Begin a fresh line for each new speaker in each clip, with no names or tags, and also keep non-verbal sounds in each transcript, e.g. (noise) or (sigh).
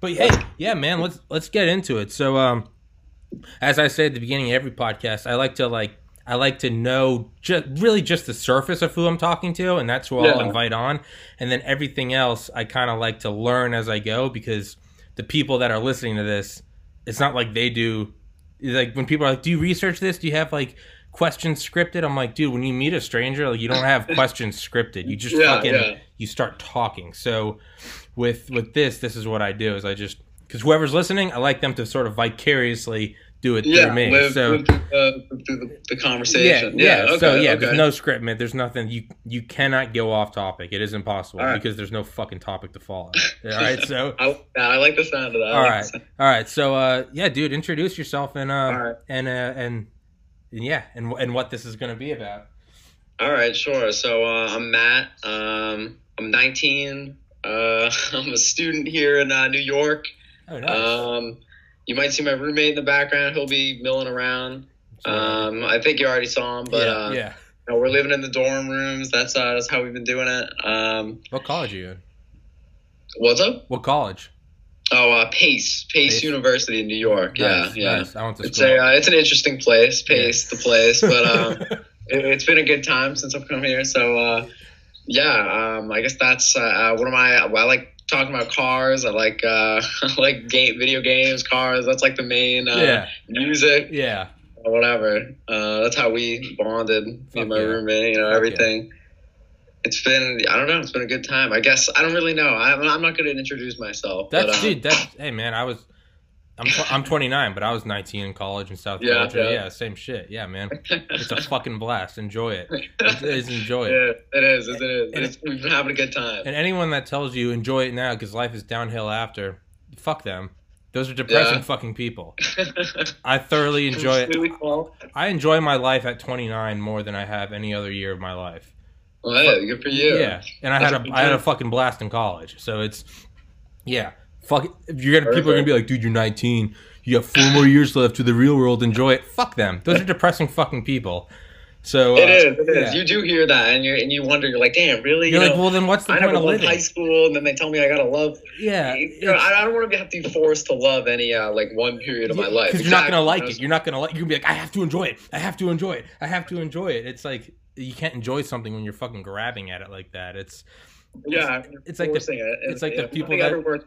But hey, yeah, man, let's let's get into it. So, um, as I say at the beginning of every podcast, I like to like I like to know just really just the surface of who I'm talking to, and that's who I'll invite on. And then everything else, I kind of like to learn as I go because the people that are listening to this, it's not like they do. Like when people are like, "Do you research this? Do you have like questions scripted?" I'm like, "Dude, when you meet a stranger, like you don't have (laughs) questions scripted. You just
Yeah,
fucking
yeah.
you start talking." So with with this, this is what I do: is I just because whoever's listening, I like them to sort of vicariously do it
Yeah,
through me.
live,
so
live through, uh, through the, the
yeah,
conversation.
yeah.
okay,
so yeah,
okay.
there's no script, man. There's nothing. You you cannot go off topic. It is impossible
right.
because there's no fucking topic to follow. (laughs) All right, so
I, yeah, I like the sound of that.
All
like
right,
the sound.
all right. So uh, yeah, dude, introduce yourself and uh,
right.
and uh, and yeah, and and what this is gonna be about.
All right, sure. So uh, I'm Matt. Um, I'm 19. Uh, (laughs) I'm a student here in uh, New York.
Oh, nice.
Um, you might see my roommate in the background. He'll be milling around. Um, I think you already saw him, but
yeah,
uh,
yeah.
you know, we're living in the dorm rooms. That's uh, that's how we've been doing it. Um,
What college are you in?
what's up?
What college?
Oh, uh, Pace, Pace,
Pace.
University in New York.
Nice,
yeah, yeah.
nice. I went to
It's a uh, it's an interesting place, Pace, the place, but um, (laughs) it, it's been a good time since I've come here. So uh, yeah, um, I guess that's uh, what am I? Well, I like talking about cars. I like uh, (laughs) I like game video games, cars. That's like the main uh,
yeah,
music,
yeah.
or whatever. Uh, that's how we bonded. Me and my
yeah.
roommate, you know,
Fuck
everything. It's been I don't know. It's been a good time. I guess I don't really know. I'm, I'm not going to introduce myself.
That's
but, um,
dude. That's hey man. I was. I'm tw- I'm 29, but I was 19 in college in South
Yeah,
Georgia. Yeah.
yeah.
same shit. Yeah, man. It's a (laughs) fucking blast. Enjoy it. It is enjoy it.
Yeah, it is. It is.
And
It's, we've been having a good time.
And anyone that tells you enjoy it now because life is downhill after, fuck them. Those are depressing
Yeah.
fucking people. I thoroughly (laughs) enjoy it. I enjoy my life at 29 more than I have any other year of my life.
Well, hey, good for you.
Yeah, and I had
That's
a
a
I had a fucking blast in college. So it's yeah, fuck. it. If you're gonna people are gonna be like, dude, you're 19. You got four more years left to the real world. Enjoy it. Fuck them. Those are depressing fucking people. So uh,
It is. It is.
yeah.
You do hear that, and you and you wonder. You're like, damn, really?
You're
you
like, well, then what's the
I
point of living?
high school, and then they tell me I gotta love.
Yeah,
You know, I, I don't want to have to be forced to love any uh, like one period of my life
because you're not gonna like it. You're not gonna like. You're gonna be like, I have to enjoy it. I have to enjoy it. I have to enjoy it. It's like you can't enjoy something when you're fucking grabbing at it like that. It's
Yeah,
it's like the-
it.
it's like the people that-
works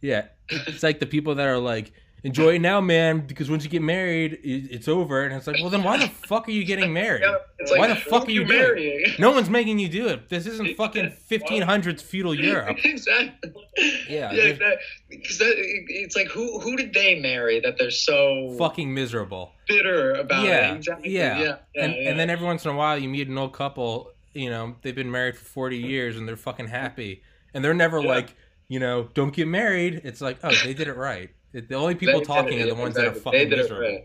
yeah, it's like the people that are like. Enjoy it now, man, because once you get married, it's over. And it's like, well, then why the fuck are you getting (laughs) married?
Yeah, it's
Why the fuck are you doing?
marrying?
No one's making you do it. This isn't (laughs) fucking 1500s feudal Europe. (laughs)
exactly.
Yeah,
yeah, that, it's like who who did they marry that they're so
Fucking miserable.
bitter about
Yeah,
it? Exactly.
yeah.
yeah, yeah,
and,
yeah.
and then every once in a while, you meet an old couple. You know, they've been married for 40 years and they're fucking happy. And they're never
Yeah.
like, you know, don't get married. It's like, oh, they did it right. The only people
They
talking are the ones that are fucking
They did it
miserable.
right.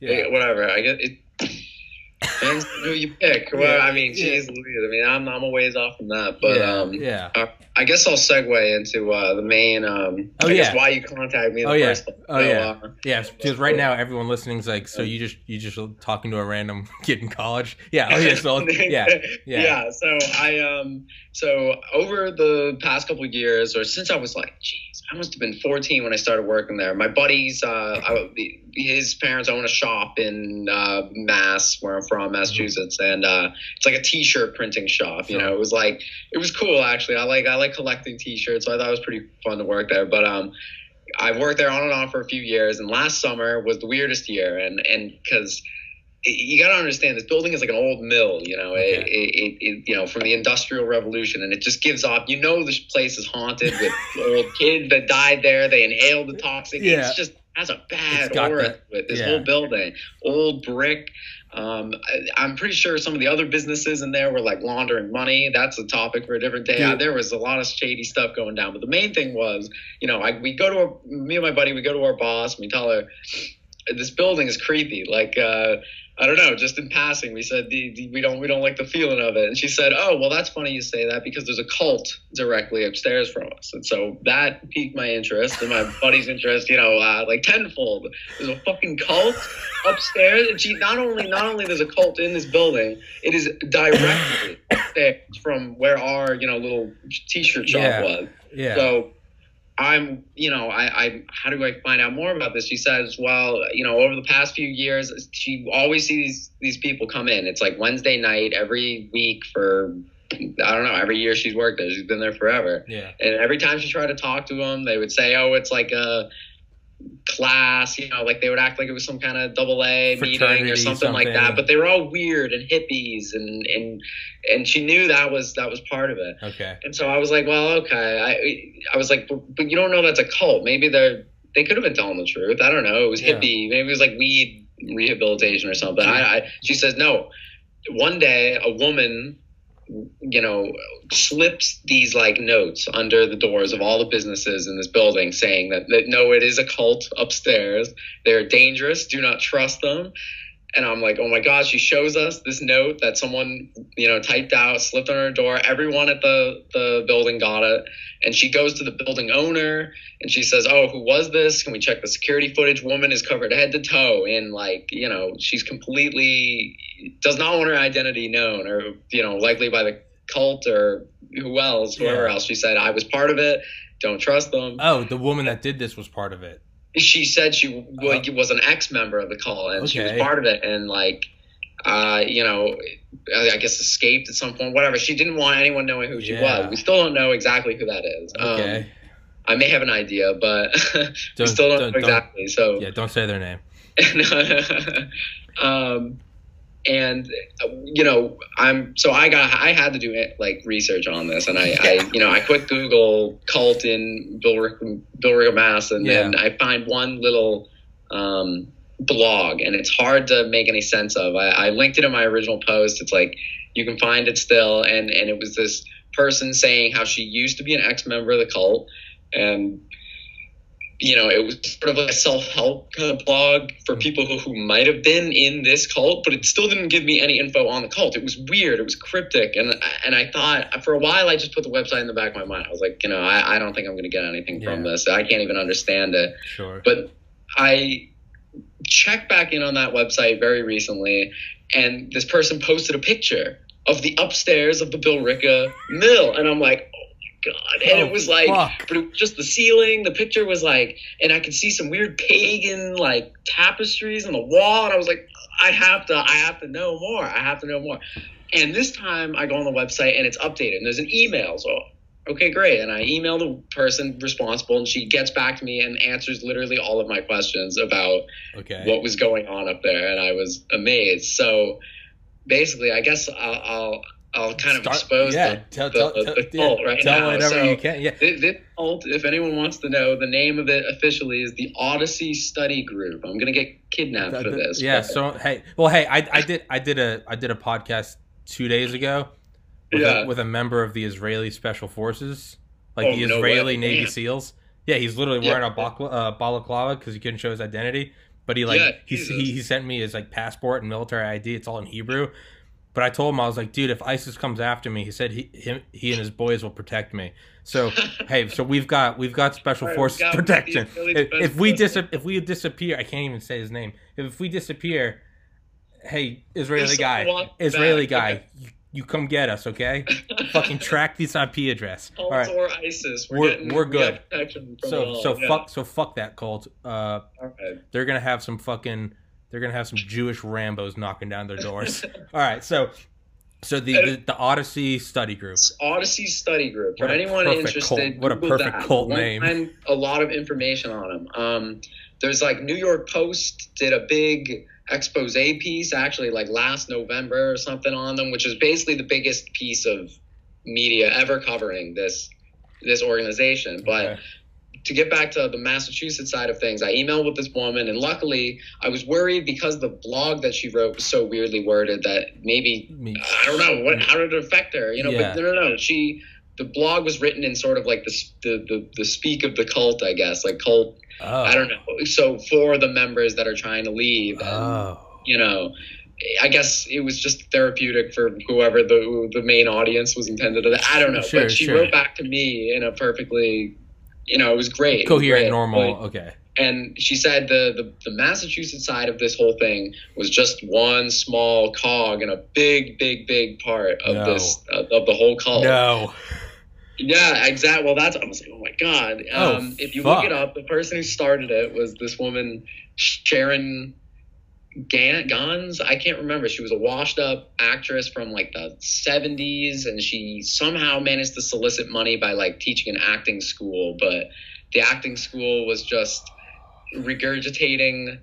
Yeah.
Yeah, whatever. I guess it. Depends who you pick. Well,
Yeah,
I mean,
yeah.
geez, Louise. I mean, I'm I'm a ways off from that, but
yeah,
um,
yeah.
uh, I guess I'll segue into uh, the main. Um,
Oh,
I
yeah.
why you contacted me
Oh,
the
yeah.
first.
Oh,
So,
yeah.
uh,
Yeah, because right now everyone listening's like, so you just you just talking to a random (laughs) kid in college? Yeah, oh yeah, so (laughs) yeah, yeah.
yeah. So I um so over the past couple of years, or since I was like, geez, I must have been 14 when I started working there. My buddies, uh, I, his parents own a shop in uh, Mass, where I'm from, Massachusetts, and uh, it's like a T-shirt printing shop. You know, it was like it was cool actually. I like I like collecting T-shirts, so I thought it was pretty fun to work there. But um. I worked there on and off for a few years, and last summer was the weirdest year, and and because you got to understand this building is like an old mill, you know,
Okay.
it, it, it, you know, from the Industrial Revolution, and it just gives off. You know, this place is haunted with (laughs) old kids that died there. They inhaled the toxic.
Yeah.
It's just has a bad aura
that-
with this
yeah.
whole building. Old brick. Um, I, I'm pretty sure some of the other businesses in there were like laundering money. That's a topic for a different day.
Dude.
Uh, there was a lot of shady stuff going down, but the main thing was, you know, I, we go to our, me and my buddy, we go to our boss, and we tell her this building is creepy. Like, uh, I don't know, just in passing, we said the, the, we don't we don't like the feeling of it, and she said, "Oh, well, that's funny you say that because there's a cult directly upstairs from us," and so that piqued my interest and my buddy's interest, you know, uh, like tenfold. There's a fucking cult upstairs, and she not only not only there's a cult in this building, it is directly upstairs from where our you know little t-shirt shop
Yeah.
was.
yeah.
So I'm, you know, I, I, how do I find out more about this? She says, well, you know, over the past few years, she always sees these people come in. It's like Wednesday night every week for, I don't know, every year she's worked there. She's been there forever.
Yeah.
And every time she tried to talk to them, they would say, oh, it's like a class, you know, like they would act like it was some kind of double A meeting or something, like that. But they were all weird and hippies and, and, and she knew that was, that was part of it.
Okay.
And so I was like, well, okay. I I was like, but, but you don't know that's a cult. Maybe they're they could have been telling the truth. I don't know. It was
Yeah.
hippie. Maybe it was like weed rehabilitation or something. I, I she says no. One day, a woman, you know, slips these like notes under the doors of all the businesses in this building, saying that, that no, it is a cult upstairs. They're dangerous. Do not trust them. And I'm like, oh my God, she shows us this note that someone, you know, typed out, slipped on her door. Everyone at the, the building got it. And she goes to the building owner and she says, oh, who was this? Can we check the security footage? Woman is covered head to toe in like, you know, she's completely, does not want her identity known or, you know, likely by the cult or who else, whoever
Yeah.
else. She said, I was part of it. Don't trust them
Oh, the woman that did this was part of it.
She said she like, was an ex member of the call and she was part of it and like uh you know I guess escaped at some point whatever. She didn't want anyone knowing who she
Yeah.
was. We still don't know exactly who that is.
Okay.
um, I may have an idea but (laughs) we
Don't-
still don't,
don't-
know exactly so.
Yeah, don't say their name. (laughs) (laughs)
um and you know i'm so i got i had to do it like research on this. And i, I you know i put google cult in billerica billerica mass and then
Yeah.
i find one little um blog. And it's hard to make any sense of. I, I linked it in my original post. It's like you can find it still. And and it was this person saying how she used to be an ex-member of the cult. And you know, it was sort of like a self-help kind of blog for hmm. people who, who might have been in this cult, but it still didn't give me any info on the cult. It was weird. It was cryptic. And, and I thought for a while, I just put the website in the back of my mind. I was like, you know, I, I don't think I'm going to get anything from this. I can't even understand it.
Sure.
But I checked back in on that website very recently, and this person posted a picture of the upstairs of the Billerica mill. And I'm like, God. And
Oh,
it was like, it just the ceiling. The picture was like, and I could see some weird pagan like tapestries on the wall. And I was like, I have to, I have to know more. I have to know more. And this time I go on the website and it's updated and there's an email. So, okay, great. And I email the person responsible and she gets back to me and answers literally all of my questions about
Okay.
what was going on up there. And I was amazed. So basically, I guess I'll, I'll, I'll kind of
Start-
expose
yeah,
the,
tell,
the,
tell,
the,
tell,
the
yeah,
cult right
tell
now.
whatever
So-
you can. Yeah.
This, this cult, if anyone wants to know, the name of it officially is the Odyssey Study Group. I'm gonna get kidnapped for this.
yeah.
but-
So hey, well, hey, I, I did I did a I did a podcast two days ago with,
Yeah.
a, with a member of the Israeli Special Forces, like
Oh,
the Israeli
way.
Navy
Damn.
SEAls. Yeah, he's literally
Yeah.
wearing a bakla, uh, balaclava because he couldn't show his identity. But he like
Yeah,
he, he he sent me his like passport and military ID. It's all in Hebrew. But I told him I was like, dude, if ISIS comes after me, he said he him, he and his boys will protect me. So (laughs) hey, so we've got we've got special
right,
forces
got (laughs)
protection. If, if we dis- if we disappear, I can't even say his name. If we disappear, hey, Israeli guy, Israeli
back,
guy,
okay.
you, come get us, okay? (laughs) Fucking track this IP address. All right.
or ISIS. We're,
We're-
getting,
we're good.
from
So so
yeah.
fuck so fuck that cult. Uh,
right.
they're gonna have some fucking they're gonna have some Jewish Rambo's knocking down their doors. (laughs) All right, so so the, the the Odyssey study group.
Odyssey Study Group. For anyone interested,
cult- what a perfect
that.
cult name.
Find a lot of information on them. Um, there's like New York Post did a big expose piece actually like last November or something on them, which is basically the biggest piece of media ever covering this this organization. But
Okay.
To get back to the Massachusetts side of things, I emailed with this woman, and luckily, I was worried because the blog that she wrote was so weirdly worded that maybe
Me- uh,
I don't know what how did it affect her, you know.
Yeah.
But no, no, no. She the blog was written in sort of like the the the, the speak of the cult, I guess, like cult.
Oh.
I don't know. So for the members that are trying to leave, and,
Oh.
you know. I guess it was just therapeutic for whoever the the main audience was intended to. I don't know,
Sure,
but she
sure.
wrote back to me in a perfectly, you know, it was great.
Coherent,
great.
normal.
But-
Okay.
and she said the, the the Massachusetts side of this whole thing was just one small cog in a big, big, big part of
No.
this uh, of the whole cult.
No.
Yeah, exactly. Well, that's I was like, oh my god.
Oh,
Um, if you
fuck.
look it up, the person who started it was this woman, Sharon Gans. I can't remember. She was a washed-up actress from like the '70s, and she somehow managed to solicit money by like teaching an acting school. But the acting school was just regurgitating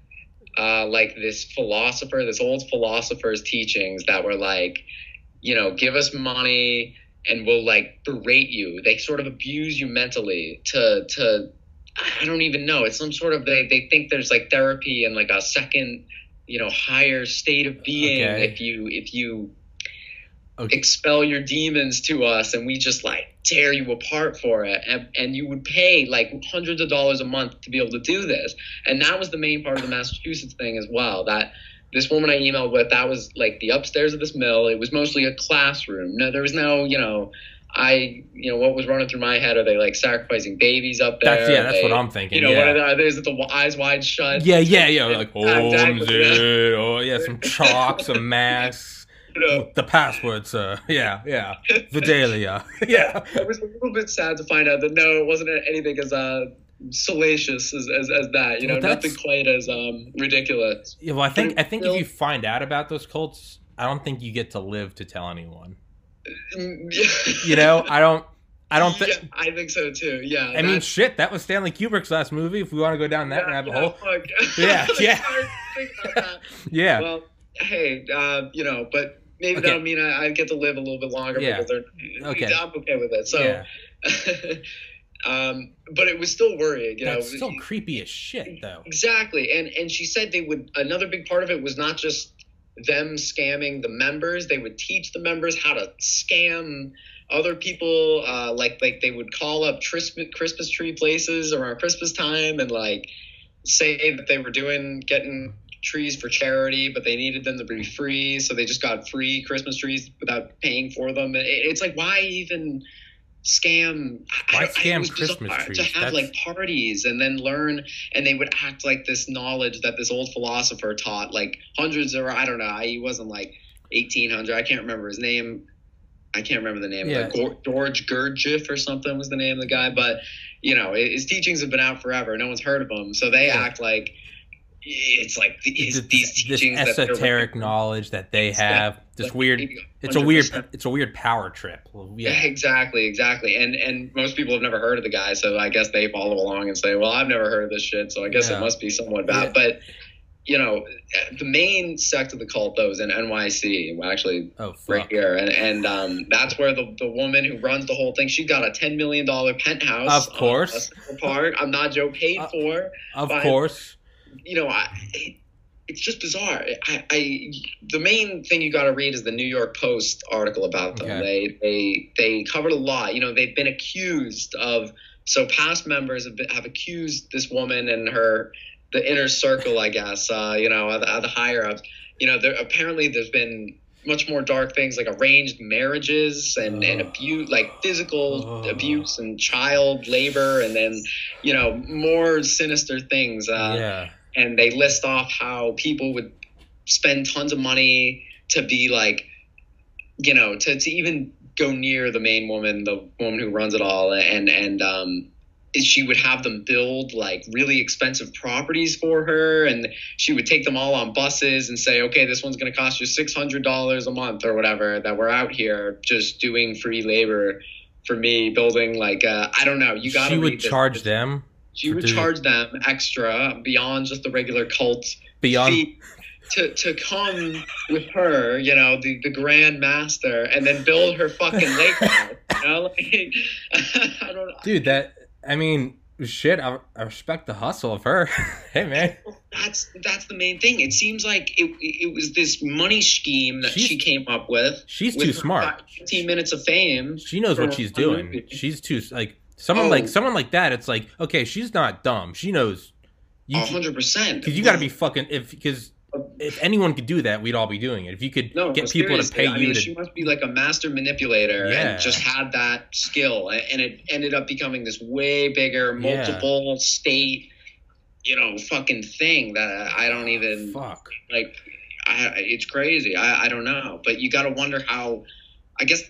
uh, like this philosopher, this old philosopher's teachings that were like, you know, give us money and we'll like berate you. They sort of abuse you mentally to to I don't even know. It's some sort of they they think there's like therapy and like a second, you know, higher state of being
Okay.
if you if you
Okay.
expel your demons to us and we just like tear you apart for it and, and you would pay like hundreds of dollars a month to be able to do this and that was the main part of the massachusetts thing as well that this woman i emailed with that was like the upstairs of this mill it was mostly a classroom no there was no you know i you know what was running through my head are they like sacrificing babies up there
That's yeah. That's
They-
what I'm thinking.
you know
yeah.
what are, they, are they is it the eyes wide shut
Yeah, yeah, yeah. Like, (laughs) oh,
exactly, yeah.
oh, yeah, some chalk, some masks. (laughs)
you know
The password, sir. Yeah, yeah. Fidelio. (laughs) Yeah.
it was a little bit sad to find out that no, it wasn't anything as uh, salacious as, as, as that. You know,
Well,
nothing quite as um, ridiculous.
yeah. Well, I think I think if you find out about those cults, I don't think you get to live to tell anyone. (laughs) You know, I don't. I don't think.
Yeah, I think so too. Yeah.
I mean, shit. That was Stanley Kubrick's last movie. If we want to go down that
yeah,
rabbit
yeah,
hole,
fuck. (laughs)
Yeah, yeah.
Think about that. (laughs)
yeah.
Well, hey, uh, you know, but maybe
Okay.
that'll mean I, I get to live a little bit longer
Yeah. Okay.
I'm okay with it. So,
yeah.
um, but it was still worrying. You
That's
know,
still creepy as shit, though.
Exactly. And and she said they would another big part of it was not just them scamming the members, they would teach the members how to scam other people uh, like like they would call up Christmas Christmas tree places around Christmas time and like say that they were doing getting trees for charity but they needed them to be free. So they just got free Christmas trees without paying for them. It- it's like why even scam
Why scam Christmas trees?
to have
That's-
like parties and then learn and they would act like this knowledge that this old philosopher taught like hundreds or i don't know he wasn't like 1800 i can't remember his name i can't remember the name
Yeah.
it. george gurdjieff or something was the name of the guy but you know his teachings have been out forever no one's heard of him so they
Yeah.
act like it's like these,
This,
these teachings that
esoteric knowledge that they have, this
like,
weird. It's a weird. It's a weird power trip. Well,
Yeah, (laughs) exactly, exactly. And and most people have never heard of the guy, so I guess they follow along and say, "Well, I've never heard of this shit, so I guess
Yeah.
it must be somewhat bad."
Yeah.
But you know, the main sect of the cult though is in NYC, actually
Oh
right here, and and um, that's where the the woman who runs the whole thing, she got a ten million dollar penthouse,
Of course.
on a Central Park. I'm not Joe paid
Uh,
for.
Of course.
You know, I. It, it's just bizarre. I, I the main thing you got to read is the New York Post article about them.
Okay.
They they they covered a lot. You know, they've been accused of so past members have, been, have accused this woman and her the inner circle, I guess. Uh, you know, the, the higher ups. You know, there apparently there's been much more dark things like arranged marriages and, and abuse like physical abuse and child labor and then you know more sinister things uh,
yeah.
And they list off how people would spend tons of money to be like you know to, to even go near the main woman the woman who runs it all and and um she would have them build like really expensive properties for her and she would take them all on buses and say okay this one's going to cost you $600 a month or whatever that we're out here just doing free labor for me building like uh, i don't know you got to
She would charge them
she
for
would charge them extra beyond just the regular cult
beyond.
fee to, to come with her, you know, the, the grand master, and then build her fucking lake (laughs) house. You know, like, (laughs) I don't know.
Dude, that. I mean, shit. I, I respect the hustle of her. (laughs) hey, man.
That's that's the main thing. It seems like it, it was this money scheme that
She's-
she came up with.
She's
with
too smart.
Fifteen minutes of fame.
She knows what she's doing. She's too like someone
Oh.
like someone like that. It's like okay, she's not dumb. She knows. You
hundred percent.
because you got to be fucking if because uh, if anyone could do that, we'd all be doing it. If you could
No,
get people to pay
I
you
mean,
to
she must be like a master manipulator
Yeah.
and just had that skill, and it ended up becoming this way bigger,
Yeah.
multiple state, you know, fucking thing that I don't ah, even
fuck.
like. I, it's crazy. I, I don't know, but you got to wonder how. I guess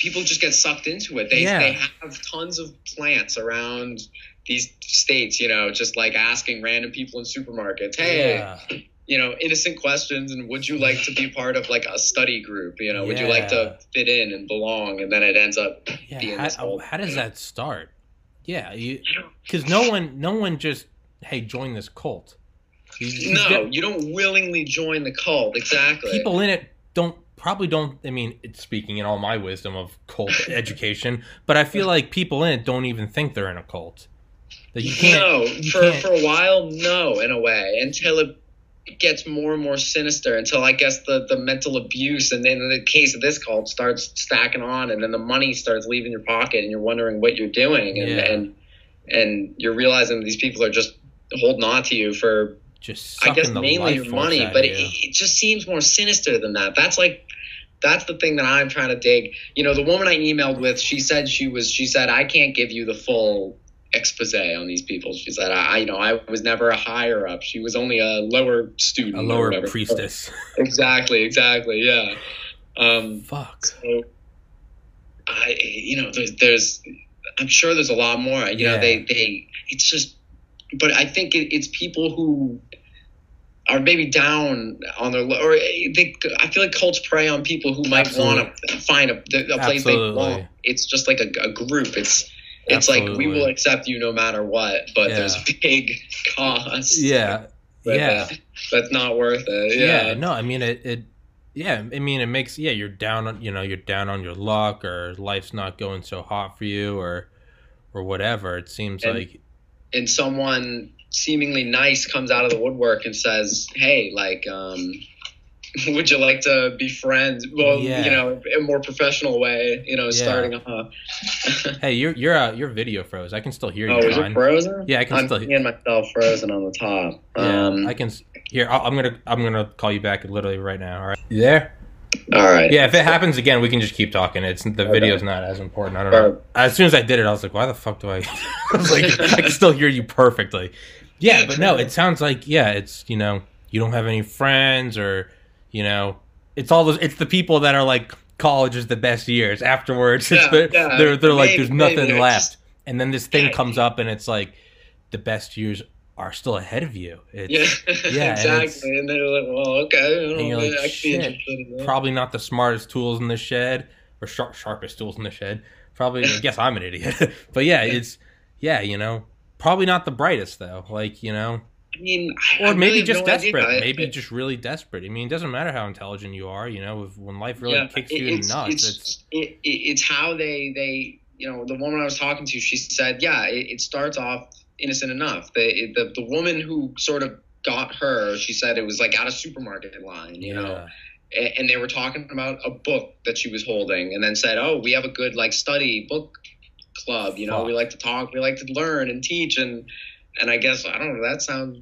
people just get sucked into it. They
Yeah.
they have tons of plants around these states, you know, just like asking random people in supermarkets, hey,
Yeah.
you know, innocent questions and would you like to be (laughs) part of like a study group? You know, would you like to fit in and belong? And then it ends up
Yeah,
being
how,
this whole
how does that start? Yeah, because no one, no one just hey join this cult. You- you
No,
get-
you don't willingly join the cult. Exactly.
people in it don't probably don't. I mean, it's speaking in all my wisdom of cult (laughs) education, but I feel like people in it don't even think they're in a cult. That you can't.
no,
you
for
can't-
for a while, no, in a way, until it gets more and more sinister. Until I guess the the mental abuse, and then in the case of this cult, starts stacking on, and then the money starts leaving your pocket, and you're wondering what you're doing, and
Yeah.
and and you're realizing these people are just holding on to you for
just
I guess mainly your money, but it, it just seems more sinister than that. That's like that's the thing that I'm trying to dig. You know, the woman I emailed with, she said she was she said I can't give you the full expose on these people. She said I you know I was never a higher up. She was only a lower student,
a lower priestess. (laughs)
Exactly, exactly, yeah. Um,
Fuck.
so I you know there's, there's I'm sure there's a lot more. You know they they it's just but I think it, it's people who are maybe down on their or they I feel like cults prey on people who might want to find a, a place they
Absolutely.
belong. It's just like a, a group. It's it's like we will accept you no matter what, but
Yeah.
there's a (laughs) big cost.
Yeah.
But,
Yeah.
uh, that's not worth it.
yeah.
Yeah,
no i mean it, it yeah i mean it makes yeah you're down on you know you're down on your luck or life's not going so hot for you or or whatever it seems
And-
like
and someone seemingly nice comes out of the woodwork and says, "Hey, like, um, (laughs) would you like to be friends?" Well,
Yeah.
you know, in a more professional way. You know, starting off. (laughs)
hey your your uh, your video froze i can still hear
oh,
you Oh,
is
fine.
it frozen?
Yeah, I can
I'm
still-
seeing myself frozen on the top.
yeah
Um,
i can s- here I'll, i'm gonna i'm gonna call you back literally right now all right you there
all right.
yeah if it happens again we can just keep talking it's the video's not as important i don't know as soon as I did it, I was like, "Why the fuck do I?" (laughs) I was like, "I can still hear you perfectly." Yeah, but no, it sounds like yeah, it's you know, you don't have any friends, or you know, it's all those. It's the people that are like, college is the best years. Afterwards, it's (laughs)
Yeah,
the,
yeah,
they're they're like,
maybe-
there's nothing left,
just-
and then this thing
Yeah.
comes up, and it's like, the best years are still ahead of you. It's
Yeah,
Yeah, (laughs) and
exactly. And, they're like, "Well, okay,
And you're like,
I
"Shit,
in
probably not the smartest tools in the shed or sharp, sharpest tools in the shed. Probably, I guess I'm an idiot. (laughs) but yeah, it's yeah, you know, probably not the brightest though. Like you know,
I mean, I
or maybe
really
just
no
desperate.
I-
maybe just really desperate. I mean, it doesn't matter how intelligent you are. You know, if, when life really kicks
it-
you in the nuts,
It's,
it's,
it, it, it's how they they you know the woman I was talking to. She said, yeah, it, it starts off innocent enough. The, the the woman who sort of got her, she said it was like at a supermarket line, you know,
yeah,
A- and they were talking about a book that she was holding, and then said, oh, we have a good like study book club. You know,
Fuck.
we like to talk, we like to learn and teach, and and I guess I don't know. That sounds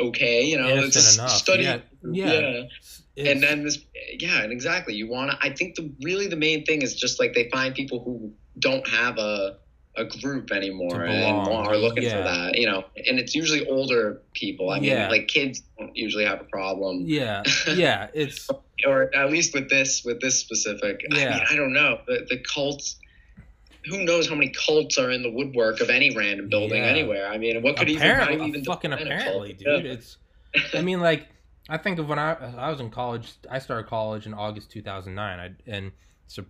okay. You know,
innocent
it's a
enough.
study.
yeah, yeah.
yeah
It's- it's-
and then this yeah and exactly you want to i think the really the main thing is just like they find people who don't have a a group anymore
To
and are looking
Yeah.
for that you know and it's usually older people i mean
Yeah.
like kids don't usually have a problem
yeah, (laughs) yeah. It's
or at least with this with this specific i
Yeah.
mean i don't know the, the cults who knows how many cults are in the woodwork of any random building
Yeah.
anywhere i mean what could even,
apparently,
how even
fucking
define a cult?
apparently, dude.
Yeah.
It's. I mean, like, I think of when I I was in college. I started college in August 2009, I, and so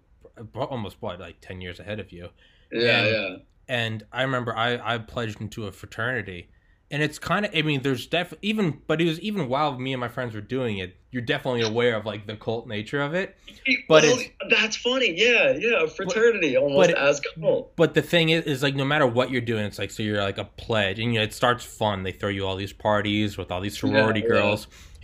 almost what like 10 years ahead of you.
yeah
and-
yeah
And I remember I I pledged into a fraternity, and it's kind of I mean, there's def even but it was even while me and my friends were doing it, you're definitely aware of like the cult nature of it. But
well,
it's-
that's funny. Yeah, yeah, a fraternity almost
but-
as cult.
But the thing is, is like no matter what you're doing, it's like so you're like a pledge, and you know it starts fun. They throw you all these parties with all these sorority
Yeah, yeah.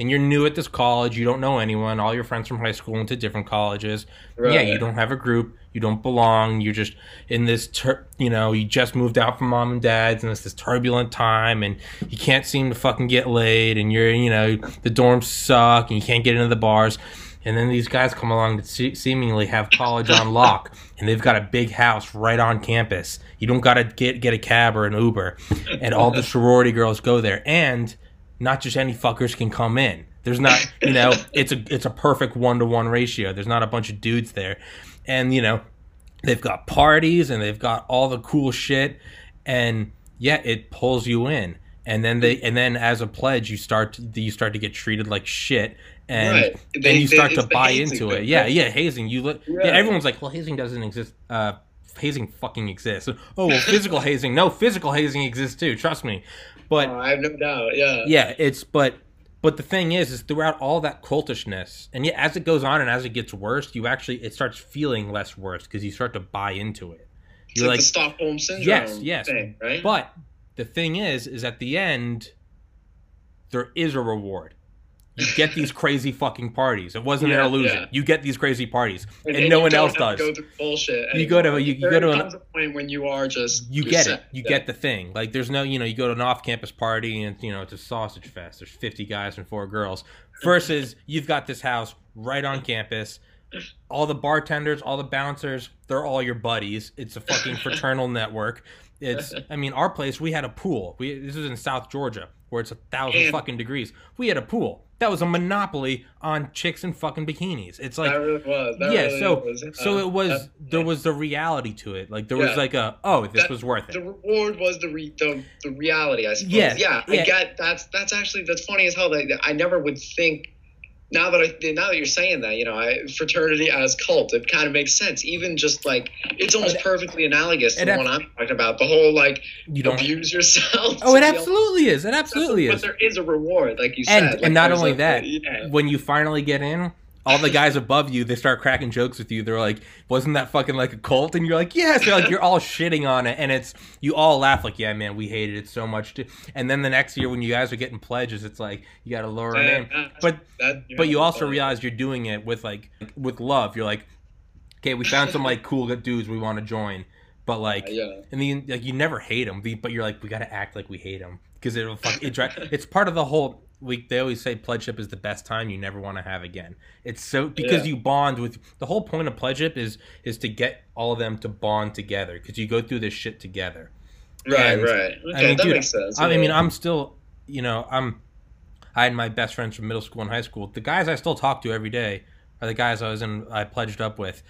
And you're new at this college. You don't know anyone. All your friends from high school went to different colleges.
Right.
Yeah, you don't have a group. You don't belong. You're just in this, tur- you know, you just moved out from mom and dad's, and it's this turbulent time, and you can't seem to fucking get laid, and you're, you know, the dorms suck, and you can't get into the bars. And then these guys come along that se- seemingly have college on (laughs) lock, and they've got a big house right on campus. You don't got to get get a cab or an Uber, and all the sorority girls go there, and not just any fuckers can come in. There's not, you know, (laughs) it's a it's a perfect one to one ratio. There's not a bunch of dudes there, and you know they've got parties and they've got all the cool shit and yeah it pulls you in and then they and then as a pledge you start to, you start to get treated like shit and
Right.
then
They-
you start
it's
to buy into it yeah yeah hazing you look. yeah.
Yeah.
everyone's like well hazing doesn't exist uh hazing fucking exists oh well (laughs) physical hazing no physical hazing exists too trust me but
Oh, I have no doubt. Yeah.
yeah it's but but the thing is is throughout all that cultishness and yet as it goes on and as it gets worse you actually it starts feeling less worse because you start to buy into it
It's
you're
like,
like
the Stockholm syndrome.
Yes, yes.
Thing, right.
but the thing is is at the end there is a reward you get these crazy fucking parties. It wasn't
Yeah,
an illusion.
yeah.
you get these crazy parties and,
you
no one else does.
Go bullshit.
You go to- you- you go to an-
a point when you are just
you get
set.
it you
Yeah.
get the thing. Like there's no you know you go to an off-campus party and you know it's a sausage fest. There's 50 guys and four girls versus you've got this house right on campus. All the bartenders all the bouncers they're all your buddies. It's a fucking fraternal network it's (laughs) i mean our place we had a pool we this is in south georgia where it's a thousand
And-
fucking degrees we had a pool that was a monopoly on chicks in fucking bikinis it's like
that really was.
Yeah
really
so
was.
so
Uh,
it was
that-
there was the reality to it like there was like a oh this
That-
was worth it
the reward was the re- the, the reality, I suppose.
Yeah,
Yeah,
yeah.
I get that's that's actually that's funny as hell. That I never would think. Now that I now that you're saying that, you know, I, fraternity as cult, it kind of makes sense. Even just like it's almost perfectly analogous to
It
the
ab-
one I'm talking about. The whole like
you don't
abuse yourself.
Oh, it
to be able-
absolutely is. It absolutely is.
but there is a reward, like you
And
said. Like,
and not only
a-
that,
yeah.
when you finally get in, all the guys above you, they start cracking jokes with you. They're like, "Wasn't that fucking like a cult?" And you're like, "Yes." They're like, you're all shitting on it, and it's you all laugh like, "Yeah, man, we hated it so much." Too. And then the next year, when you guys are getting pledges, it's like you got to lower them in. But
that,
but you also
realize.
you're doing it with like with love. You're like, okay, we found some like cool dudes we want to join, but like
yeah.
and then like you never hate them, but you're like we got to act like we hate them because it'll fuck it. It's part of the whole. We they always say pledgeship is the best time you never want to have again. It's so because
Yeah.
you bond with the whole point of pledgeship is is to get all of them to bond together because you go through this shit together.
Right,
And,
right. Okay,
I mean,
that
dude,
makes sense.
I
yeah.
mean, I'm still, you know, I'm. I had my best friends from middle school and high school. The guys I still talk to every day are the guys I was in. I pledged up with.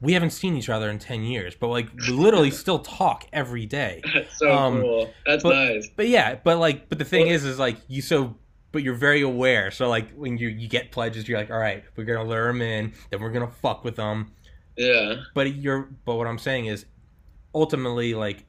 We haven't seen each other in ten years, but like we literally (laughs) still talk every day.
That's so
um,
cool. That's
but-
nice.
But yeah, but like, but the thing
Well-
is, is like you so, but you're very aware. So like when you you get pledges, you're like, all right, we're gonna lure them in, then we're gonna fuck with them.
Yeah.
But you're, but what I'm saying is, ultimately, like,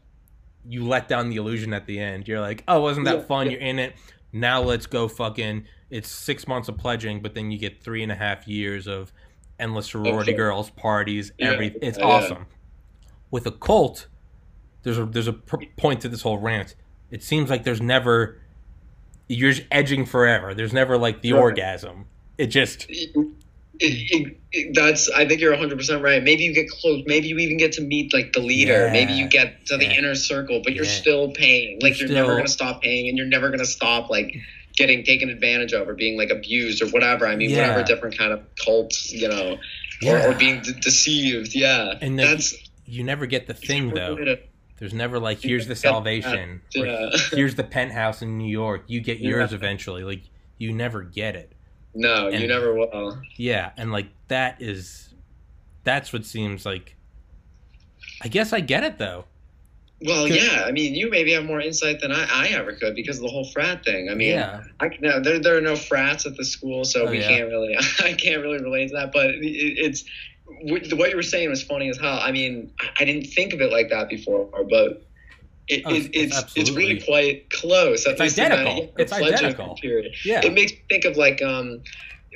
you let down the illusion at the end. You're like, oh, wasn't that
Yeah,
fun?
yeah.
You're in it. Now let's go fucking. It's six months of pledging, but then you get three and a half years of endless sorority
Okay.
girls, parties,
Yeah,
every. It's
yeah.
awesome. With a cult, there's a there's a point to this whole rant. It seems like there's never. You're just edging forever. There's never like the
Right.
orgasm. It just
It, it, it, that's. I think you're 100 percent right. Maybe you get close. Maybe you even get to meet like the leader.
Yeah.
Maybe you get to the
Yeah.
inner circle, but you're
Yeah.
still paying. Like
You're
you're, never gonna stop paying, and you're never gonna stop like getting taken advantage of or being like abused or whatever. I mean,
Yeah.
whatever different kind of cults, you know, or,
Yeah.
or being de- deceived. Yeah,
And then-
that's
you never get the thing though.
Yeah.
There's never like here's the salvation.
Yeah. (laughs)
here's the penthouse in New York. You get yours
Yeah.
eventually. Like you never get it.
No, you never will.
Yeah, and like that is that's what seems like I guess I get it though.
Well, yeah. I mean, you maybe have more insight than I, I ever could because of the whole frat thing. I mean,
yeah.
I no, there there are no frats at the school, so
Oh,
we
yeah.
can't really (laughs) I can't really relate to that. But it, it's what what you were saying was funny as hell. I mean, I, didn't think of it like that before, but it,
Oh, it's-
it, it's it's really quite close.
It's
that,
identical.
yeah,
It's identical.
Period.
Yeah.
It makes me think of like um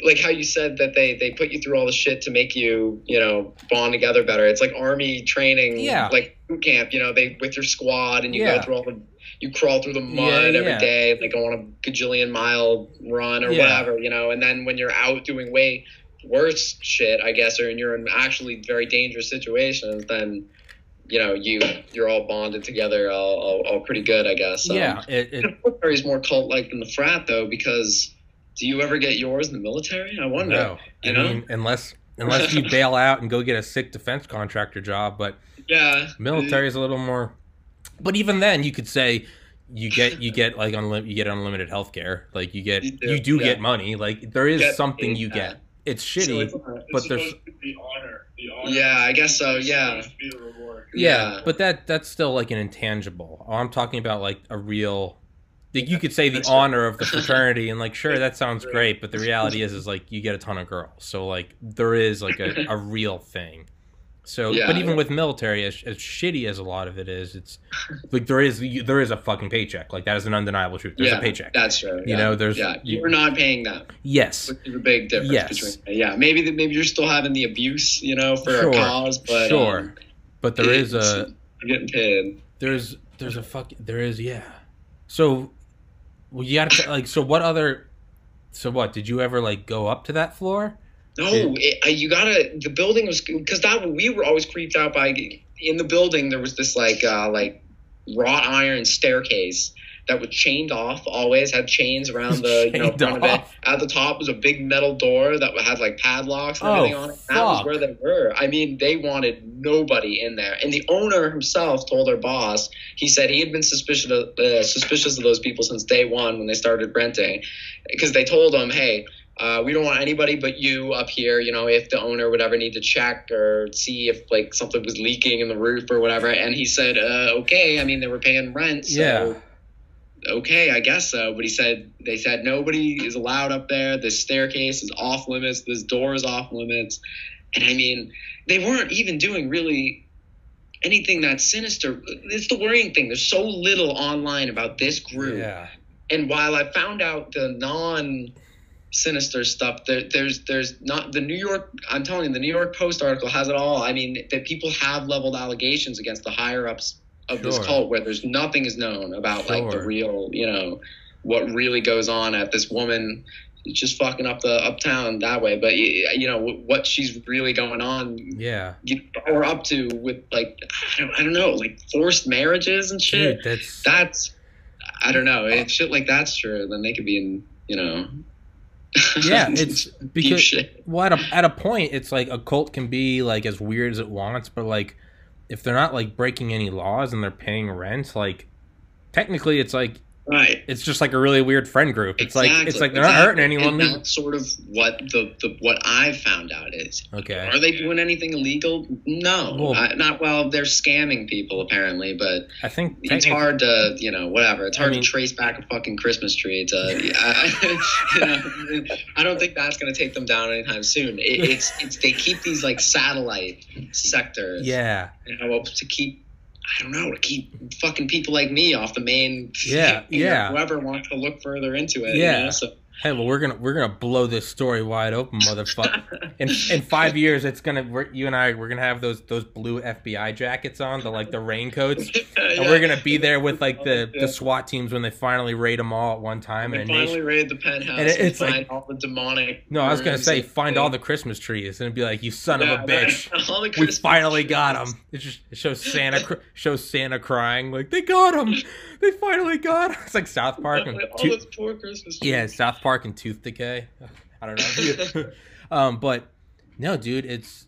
like how you said that they they put you through all the shit to make you you know bond together better. It's like army training,
Yeah.
like boot camp. You know, they with your squad and you
Yeah.
go through all the you crawl through the mud
Yeah,
every
yeah.
day, like go on a gajillion mile run or whatever. You know, and then when you're out doing way worse shit, I guess, or you're in actually very dangerous situations, then you know you you're all bonded together, all, all, all pretty good, I guess. Um,
yeah, it,
the
it
military is more cult like than the frat though, because do you ever get yours in the military? I wonder.
no.
you
I
know?
mean unless unless you (laughs) bail out and go get a sick defense contractor job, but
Yeah,
military is a little more but even then you could say you get you get like unlim- you get unlimited health care like you get
You do,
you do
yeah.
get money like there is something you get it's
So
shitty
it's, uh, it's
but there's-
supposed honor. The honor
Yeah, I guess so, yeah.
supposed to be the reward.
Yeah,
Yeah.
but that that's still like an intangible. Oh, I'm talking about like a real. Like you could say the
That's right.
honor of the (laughs) fraternity, and like sure that sounds great, but the reality is is like you get a ton of girls, so like there is like a, a real thing. So,
Yeah.
but even with military, as, as shitty as a lot of it is, it's like there is there is a fucking paycheck. Like that is an undeniable truth. There's
yeah,
a paycheck.
That's true.
You
yeah.
know, there's-
yeah.
you-
You're not paying that.
Yes,
Which is a big difference
Yes.
between. Yeah, maybe the, maybe you're still having the abuse, you know, for
Sure,
a cause, but
sure,
um,
but there is a
you're getting paid.
there's there's a fuck there is yeah. So, well, you gotta like so what other so what did you ever like go up to that floor?
No, it, you gotta. The building was because that we were always creeped out by. In the building, there was this like uh, like wrought iron staircase that was chained off. Always had chains around the you know (laughs) front of it. At the top was a big metal door that had like padlocks and
Oh,
everything on it. That was where they were. I mean, they wanted nobody in there. And the owner himself told their boss. He said he had been suspicious of, uh, suspicious of those people since day one when they started renting, because they told him, hey. Uh, we don't want anybody but you up here. You know, if the owner would ever need to check or see if like something was leaking in the roof or whatever. And he said, uh, "Okay." I mean, they were paying rent, so
Yeah.
okay, I guess so. But he said they said nobody is allowed up there. This staircase is off limits. This door is off limits. And I mean, they weren't even doing really anything that sinister. It's the worrying thing. There's so little online about this group.
Yeah.
And while I found out the non sinister stuff, there, there's there's not the New York. I'm telling you, the New York Post article has it all. I mean, that people have leveled allegations against the higher ups of this cult, where there's nothing is known about like the real, you know, what really goes on at this woman. Just fucking up the uptown that way, but you know what she's really going on
Yeah.
or up to with like I don't, I don't know like forced marriages and shit
Dude, that's
that's I don't know. If shit like that's true, then they could be in, you know. (laughs)
yeah, it's because well, at a, at a point, it's like a cult can be like as weird as it wants, but like if they're not like breaking any laws and they're paying rent, like technically, it's like
Right.
it's just like a really weird friend group. It's like it's like they're not hurting anyone.
And that's sort of what the, the what I've found out is.
Okay.
Are they doing anything illegal? No,
Well-
I, not well. They're scamming people apparently, but
I think
it's hard to you know whatever. It's
I
hard
mean-
to trace back a fucking Christmas tree. To (laughs) I, (laughs) you know, I don't think that's going to take them down anytime soon. It, it's it's they keep these like satellite sectors.
Yeah.
you know, to keep I don't know, to keep fucking people like me off the main
Yeah, (laughs)
you know,
yeah.
whoever wants to look further into it. you
Yeah.
know, so
Hey, well, we're gonna we're gonna blow this story wide open, motherfucker. in in five years, it's gonna we're, you and I we're gonna have those those blue FBI jackets on, the like the raincoats, (laughs) and we're gonna be there with like the
Yeah.
the SWAT teams when they finally raid them all at one time.
we
And
finally
nation.
raid the penthouse
And
and,
it- it's
find
like-
all the demonic
No, I was gonna say
and-
find all the Christmas trees, and it'd be like, you son
Yeah,
of a bitch. (laughs)
right.
We finally
trees.
got him. It just it shows Santa shows Santa crying like they got him. They finally got him. It's like South Park (laughs) and
all
Tooth-
those poor Christmas trees.
yeah, South Park and Tooth Decay. I don't know. (laughs) um, but no, dude, it's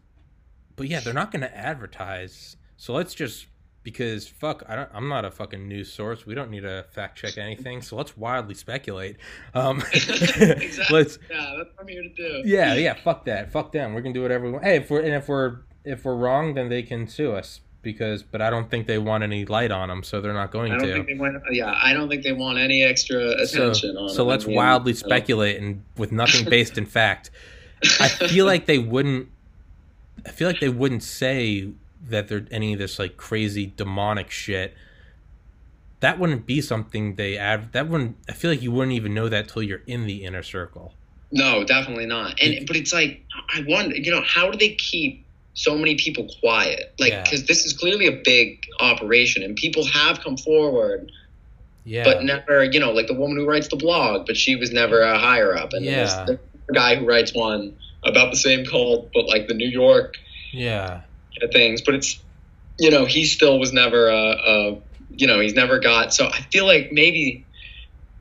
but yeah, they're not gonna advertise. So let's just because fuck, I don't. I'm not a fucking news source. We don't need to fact check anything. So let's wildly speculate. Um, (laughs)
exactly.
let's
Yeah, that's what I'm here to do.
yeah, yeah, fuck that, fuck them. We're gonna do whatever we want. Hey, if we're and if we're if we're wrong, then they can sue us because. But I don't think they want any light on them, so they're not going
I don't
to.
think they want. Yeah, I don't think they want any extra
so
attention on.
so
it.
let's wildly speculate and with nothing (laughs) based in fact. I feel like they wouldn't. I feel like they wouldn't say that they're any of this like crazy demonic shit. That wouldn't be something they add. That wouldn't. I feel like you wouldn't even know that till you're in the inner circle.
No, definitely not. And but it's like I wonder, you know, how do they keep so many people quiet? Like
Yeah.
because this is clearly a big operation, and people have come forward,
Yeah.
but never, you know, like the woman who writes the blog, but she was never a higher up, and there's
Yeah.
the guy who writes one about the same cult, but like the New York
yeah.
things. But it's, you know, he still was never a, a you know, he's never got. So I feel like maybe.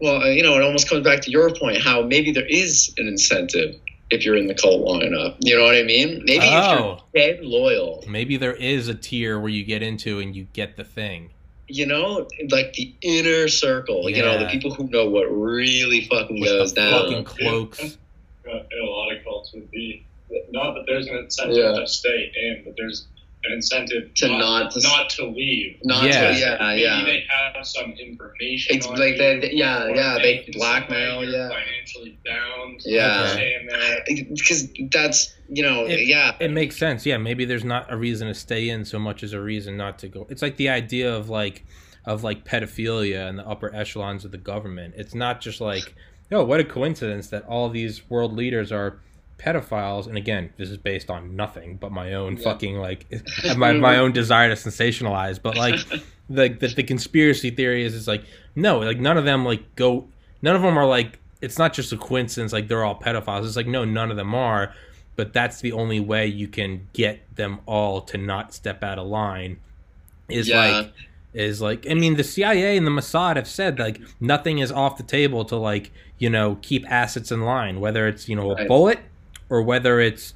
Well, uh, you know, it almost comes back to your point how maybe there is an incentive if you're in the cult long enough. You know what I mean? Maybe if
Oh.
you're dead loyal,
Maybe there is a tier where you get into and you get the thing.
you know, like the inner circle, you know, the people who know what really fucking
With
goes
the
down.
fucking cloaks.
Uh, a lot of cults would be not that there's an incentive
Yeah.
to stay in, but there's an incentive
To
not,
not to-
not to leave.
Not
Yeah.
to, yeah,
Maybe
yeah.
they have some information.
It's
on
like
you,
they- yeah, yeah, they
can
blackmail,
say you're
yeah.
Financially bound.
Yeah.
to stay.
Because that's you know,
It-
yeah,
It makes sense. Yeah, maybe there's not a reason to stay in so much as a reason not to go. It's like the idea of like of like pedophilia and the upper echelons of the government. It's not just like, oh, what a coincidence that all these world leaders are pedophiles. And again, this is based on nothing but my own
Yeah.
fucking like (laughs) my my own desire to sensationalize. But like (laughs) the, the the conspiracy theory is is like no, like none of them like go. None of them are like. It's not just a coincidence. Like they're all pedophiles. It's like no, none of them are. But that's the only way you can get them all to not step out of line. Is
Yeah.
like is like I mean the CIA and the Mossad have said like nothing is off the table to like you know keep assets in line whether it's you know a
Right.
bullet or whether it's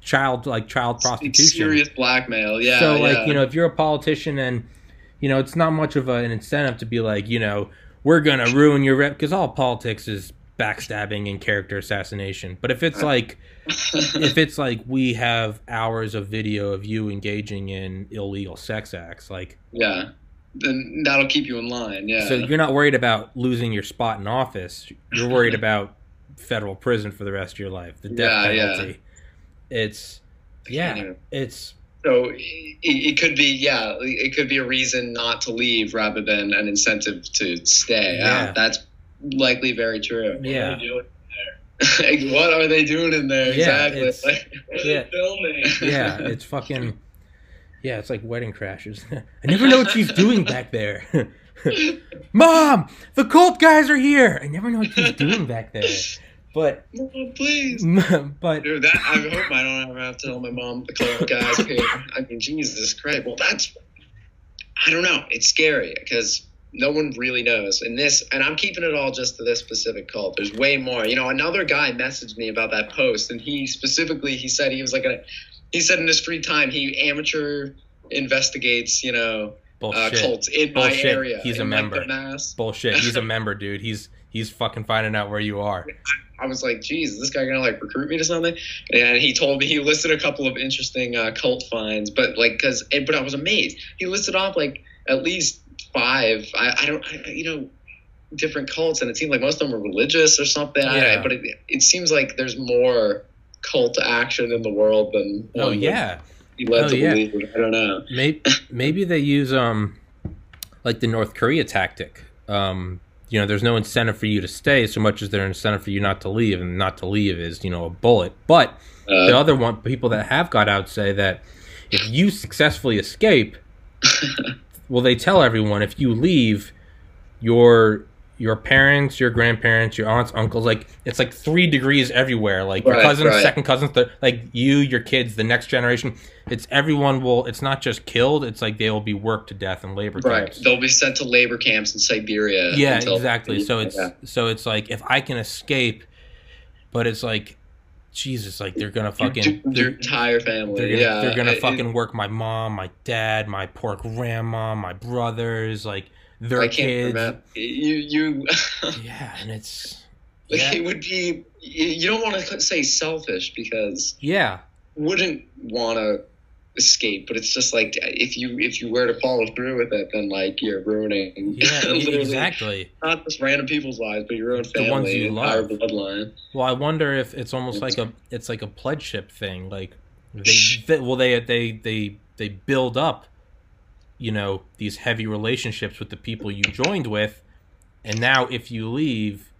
child like child
it's
prostitution.
serious blackmail. Yeah,
so like
yeah.
you know if you're a politician and you know it's not much of a, an incentive to be like you know we're gonna ruin your rep because all politics is backstabbing and character assassination. But if it's like (laughs) if it's like we have hours of video of you engaging in illegal sex acts like
yeah, then that'll keep you in line. Yeah,
so you're not worried about losing your spot in office. You're worried (laughs) about federal prison for the rest of your life, the death
Yeah, yeah.
penalty. It's
can't
yeah, it's
So it, it could be, yeah, it could be a reason not to leave rather than an incentive to stay.
Yeah.
Yeah, that's likely very true.
yeah,
What are doing? (laughs)
Like, what are they doing in there
Yeah,
exactly?
it's-
Like, (laughs)
Yeah. (laughs)
filming?
yeah. It's fucking yeah. It's like wedding crashes. I never know what she's doing back there. Mom, the cult guys are here. I never know what she's doing back there. But
"Mom, please. (laughs)
but
Dude, that I hope I don't ever have to tell my mom the club guys are here. I mean, Jesus Christ. Well, that's I don't know. It's scary because no one really knows. And this, and I'm keeping it all just to this specific cult. There's way more. You know, another guy messaged me about that post, and he specifically he said he was like a he said in his free time he amateur investigates. You know, uh, cults in
Bullshit.
my area.
He's a member.
mass.
Bullshit. He's a (laughs) member, dude. He's he's fucking finding out where you are.
I was like, geez, is this guy gonna like recruit me to something? And he told me he listed a couple of interesting uh, cult finds, but like, cause, but I was amazed. He listed off like at least five. I, I don't, I, you know, different cults, and it seemed like most of them were religious or something.
Yeah.
I, but it, it seems like there's more cult action in the world than
Oh
would
yeah.
led
Oh,
to
yeah.
believe. I don't know.
Maybe maybe they use um like the North Korea tactic. Um, you know, there's no incentive for you to stay so much as there's incentive for you not to leave, and not to leave is you know a bullet. But
Uh,
the other one, people that have got out say that if you successfully escape, (laughs) well, they tell everyone if you leave, your your parents, your grandparents, your aunts, uncles, like it's like three degrees everywhere. Like your cousins,
right.
second cousins, like you, your kids, the next generation. It's everyone will. It's not just killed. It's like they will be worked to death in labor camps.
right.
camps.
They'll be sent to labor camps in Siberia.
Yeah, exactly. So it's
Yeah.
so it's like if I can escape, but it's like, Jesus, like they're gonna fucking
your, entire family.
they're gonna,
yeah,
they're gonna fucking work my mom, my dad, my poor grandma, my brothers, like their
I can't
kids.
remember. You you (laughs)
Yeah, and it's
like
yeah,
it would be. You don't want to say selfish because
yeah,
wouldn't want to escape, but it's just like if you if you were to follow through with it, then like you're ruining (laughs)
yeah, exactly.
not just random people's lives, but your own
The
family,
ones you love.
bloodline.
Well, I wonder if it's almost like a it's like a pledgeship thing. Like they, they well they they they they build up, you know, these heavy relationships with the people you joined with, and now if you leave,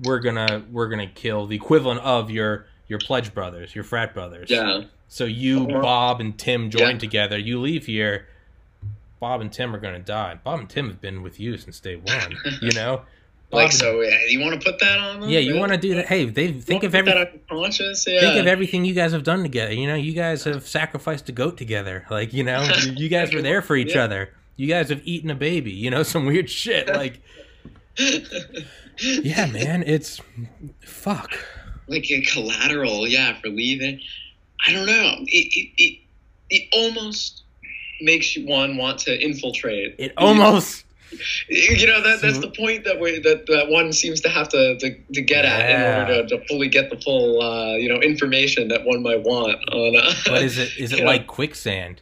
we're gonna we're gonna kill the equivalent of your your pledge brothers, your frat brothers.
Yeah,
So you,
Uh-huh.
Bob, and Tim join
Yeah.
together. You leave here. Bob and Tim are gonna die. Bob and Tim have been with you since day one. You know. (laughs)
Like so. Yeah, you want to put that on? Them?
yeah, you want to do that. Hey, they think of
put
every
that on your conscience. Yeah.
think of everything you guys have done together. You know, you guys have sacrificed a goat together. Like, you know, you, you guys were there for each
Yeah.
other. You guys have eaten a baby. You know, (laughs) some weird shit. Like, (laughs) yeah, man, it's fuck.
like a collateral, yeah, for leaving. I don't know. It it it, it almost makes you one want to infiltrate.
It almost
you know that that's the point that we that, that one seems to have to to, to get at in order to, to fully get the full uh, you know information that one might want on. Uh,
But is it is (laughs) it
you know,
like quicksand?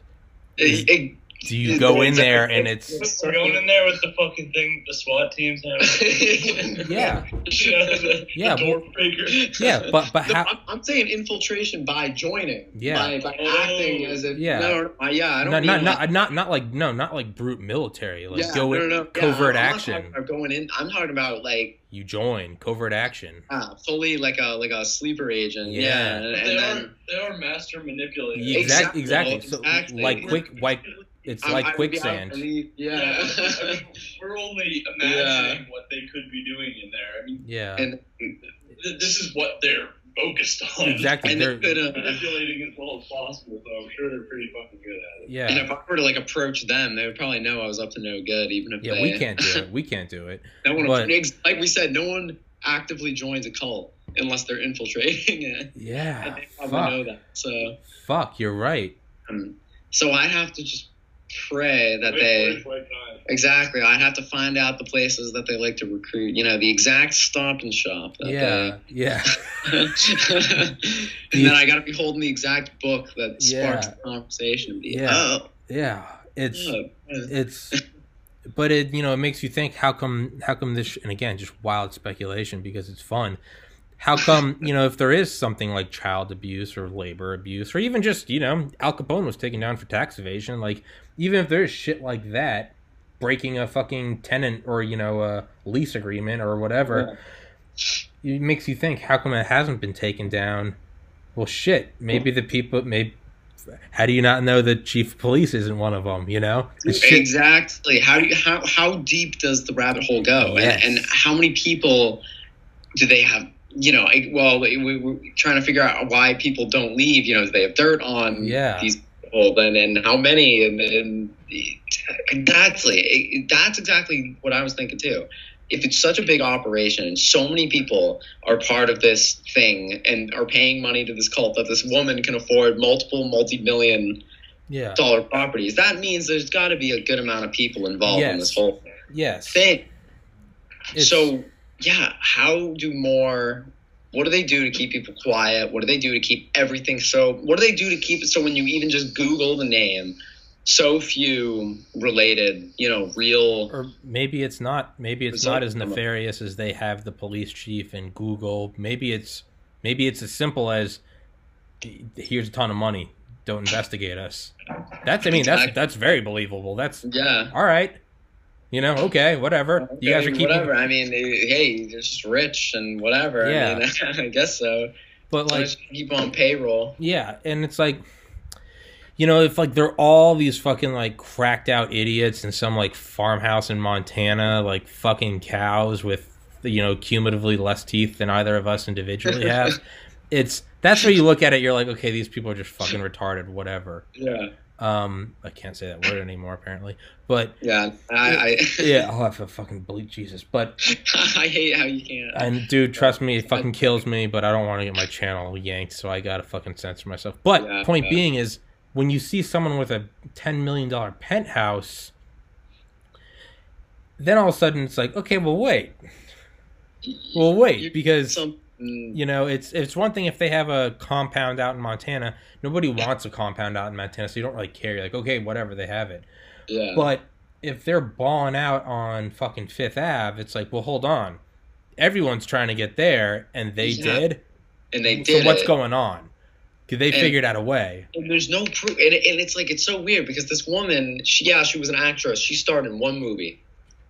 it- it-
Do you go in there and it's
We're going in there with the fucking thing the SWAT teams have. (laughs)
yeah
You know, the,
Yeah,
the door breaker.
yeah but but
No,
how
I'm, I'm saying infiltration by joining.
Yeah.
By, by
Oh.
acting as if.
Yeah.
No, no, no, yeah. I don't
not,
mean
not,
like,
not not not like no not like brute military like
yeah,
go
no,
in
no, no. Yeah,
covert
I'm
action
talking about going in. I'm talking about like
you join covert action
uh, fully like a like a sleeper agent.
Yeah.
Yeah. and, and
they
then,
are they are master manipulators.
Yeah,
Exactly,
exactly so
exactly.
like quick like it's
I-
like
I would
quicksand
for me-
Yeah,
Yeah.
I mean, (laughs) we're only imagining what they could be doing in there. I mean,
yeah
and
th- this is what they're focused on.
exactly
and
they're
they could, uh,
Manipulating as well as possible, so I'm sure they're pretty fucking good at it.
Yeah.
and if I were to like approach them, they would probably know I was up to no good, even if
yeah
they,
we can't do it (laughs) we can't do it
no one,
but-
like we said, no one actively joins a cult unless they're infiltrating it. And
yeah
they probably
fuck
know that. So,
fuck you're right
um, so I have to just pray that
Wait,
they
wait, wait, time.
Uh, exactly. I'd have to find out the places that they like to recruit. You know, the exact Stop & Shop. That
yeah yeah
They, (laughs) and then I got to be holding the exact book that sparks
Yeah.
the conversation. Be,
Yeah.
Oh,
yeah it's
oh,
it's but it you know it makes you think how come how come this and again just wild speculation because it's fun how come you know if there is something like child abuse or labor abuse or even just you know al capone was taken down for tax evasion like even if there's shit like that breaking a fucking tenant or you know a lease agreement or whatever it makes you think how come it hasn't been taken down well shit maybe the people maybe how do you not know the chief of police isn't one of them you know shit-
Exactly. How do you, how how deep does the rabbit hole go,
Yes.
and, and how many people do they have? You know, well, we, we're trying to figure out why people don't leave. You know, do they have dirt on
Yeah.
these then and how many, and, and exactly, that's exactly what I was thinking too. If it's such a big operation and so many people are part of this thing and are paying money to this cult that this woman can afford multiple multi-million
yeah
dollar properties. That means there's got to be a good amount of people involved in this whole
yes
thing.
It's-
So, yeah, how do more? What do they do to keep people quiet? What do they do to keep everything so? What do they do to keep it so when you even just Google the name, so few related, you know, real.
or maybe it's not maybe it's not as nefarious as they have the police chief and google maybe it's maybe it's as simple as here's a ton of money don't investigate us that's i mean that's that's very believable that's
Yeah.
all right you know okay whatever you guys are keeping
whatever. I mean, hey, they're just rich and whatever.
Yeah.
I, mean, (laughs) I guess so.
but
Like,
like
keep on payroll.
Yeah, and it's like you know, if like they're all these fucking like cracked out idiots in some like farmhouse in Montana, like fucking cows with you know cumulatively less teeth than either of us individually have. (laughs) it's that's where you look at it. You're like, okay, these people are just fucking retarded, whatever.
Yeah.
Um, I can't say that word anymore apparently, but
Yeah. I, I,
yeah, (laughs) I'll have to fucking bleep Jesus. But (laughs)
I hate how you can't.
and dude, trust me, it fucking kills me. But I don't want to get my channel yanked, so I gotta fucking censor myself. But
Yeah,
point
yeah.
being is, when you see someone with a ten million dollar penthouse, then all of a sudden it's like, okay, well wait, well wait, because
Some, Mm.
you know it's it's one thing if they have a compound out in Montana. Nobody wants a compound out in Montana, so you don't really care. You're like, okay, whatever, they have it.
yeah.
But if they're balling out on fucking Fifth Ave, it's like, well, hold on. Everyone's trying to get there, and they
Yeah.
did.
and they did.
So what's
it.
going on? 'Cause they
And-
figured out a way.
and there's no proof and, and it's like it's so weird because this woman she yeah she was an actress she starred in one movie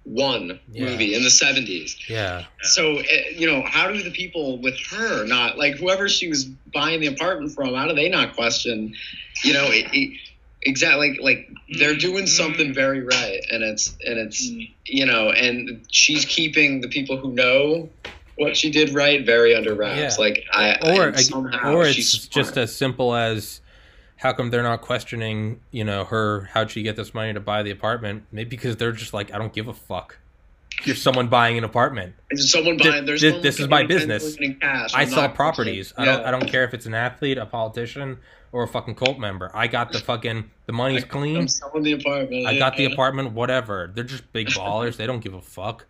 one
Yeah.
movie in the 70s
Yeah,
so uh, you know how do the people with her not like whoever she was buying the apartment from how do they not question you know it, it, exactly like, like they're doing something very right and it's and it's you know and she's keeping the people who know what she did right very under wraps.
Yeah.
like i
or
and somehow
or
she's
it's just as simple as how come they're not questioning, you know, her? How'd she get this money to buy the apartment? Maybe because they're just like, I don't give a fuck. here's someone buying an apartment.
There's someone buying. There's
this- this is my business. I sell properties. I don't I don't care if it's an athlete, a politician, or a fucking cult member. I got the fucking the money's clean.
I'm selling the apartment.
I got the apartment, whatever. They're just big ballers. They don't give a fuck.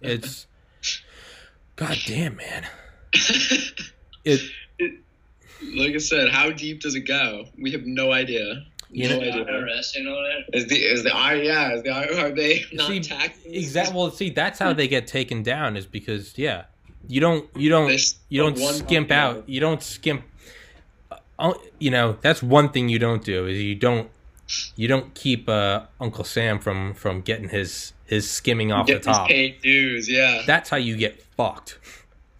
It's (laughs) God damn, man. (laughs) It
like I said, how deep does it go? We have no idea.
You
no
know-
idea.
IRS in on it.
Is the is the I yeah is the I are they not
See,
taxed?
exactly. Well, see, that's how they get taken down is because yeah, you don't you don't
This-
you don't skimp
one-
out. You don't skimp. uh, You know that's one thing you don't do is you don't you don't keep uh, Uncle Sam from from getting his his skimming off the
Get these
top.
paid dues. Yeah,
That's how you get fucked.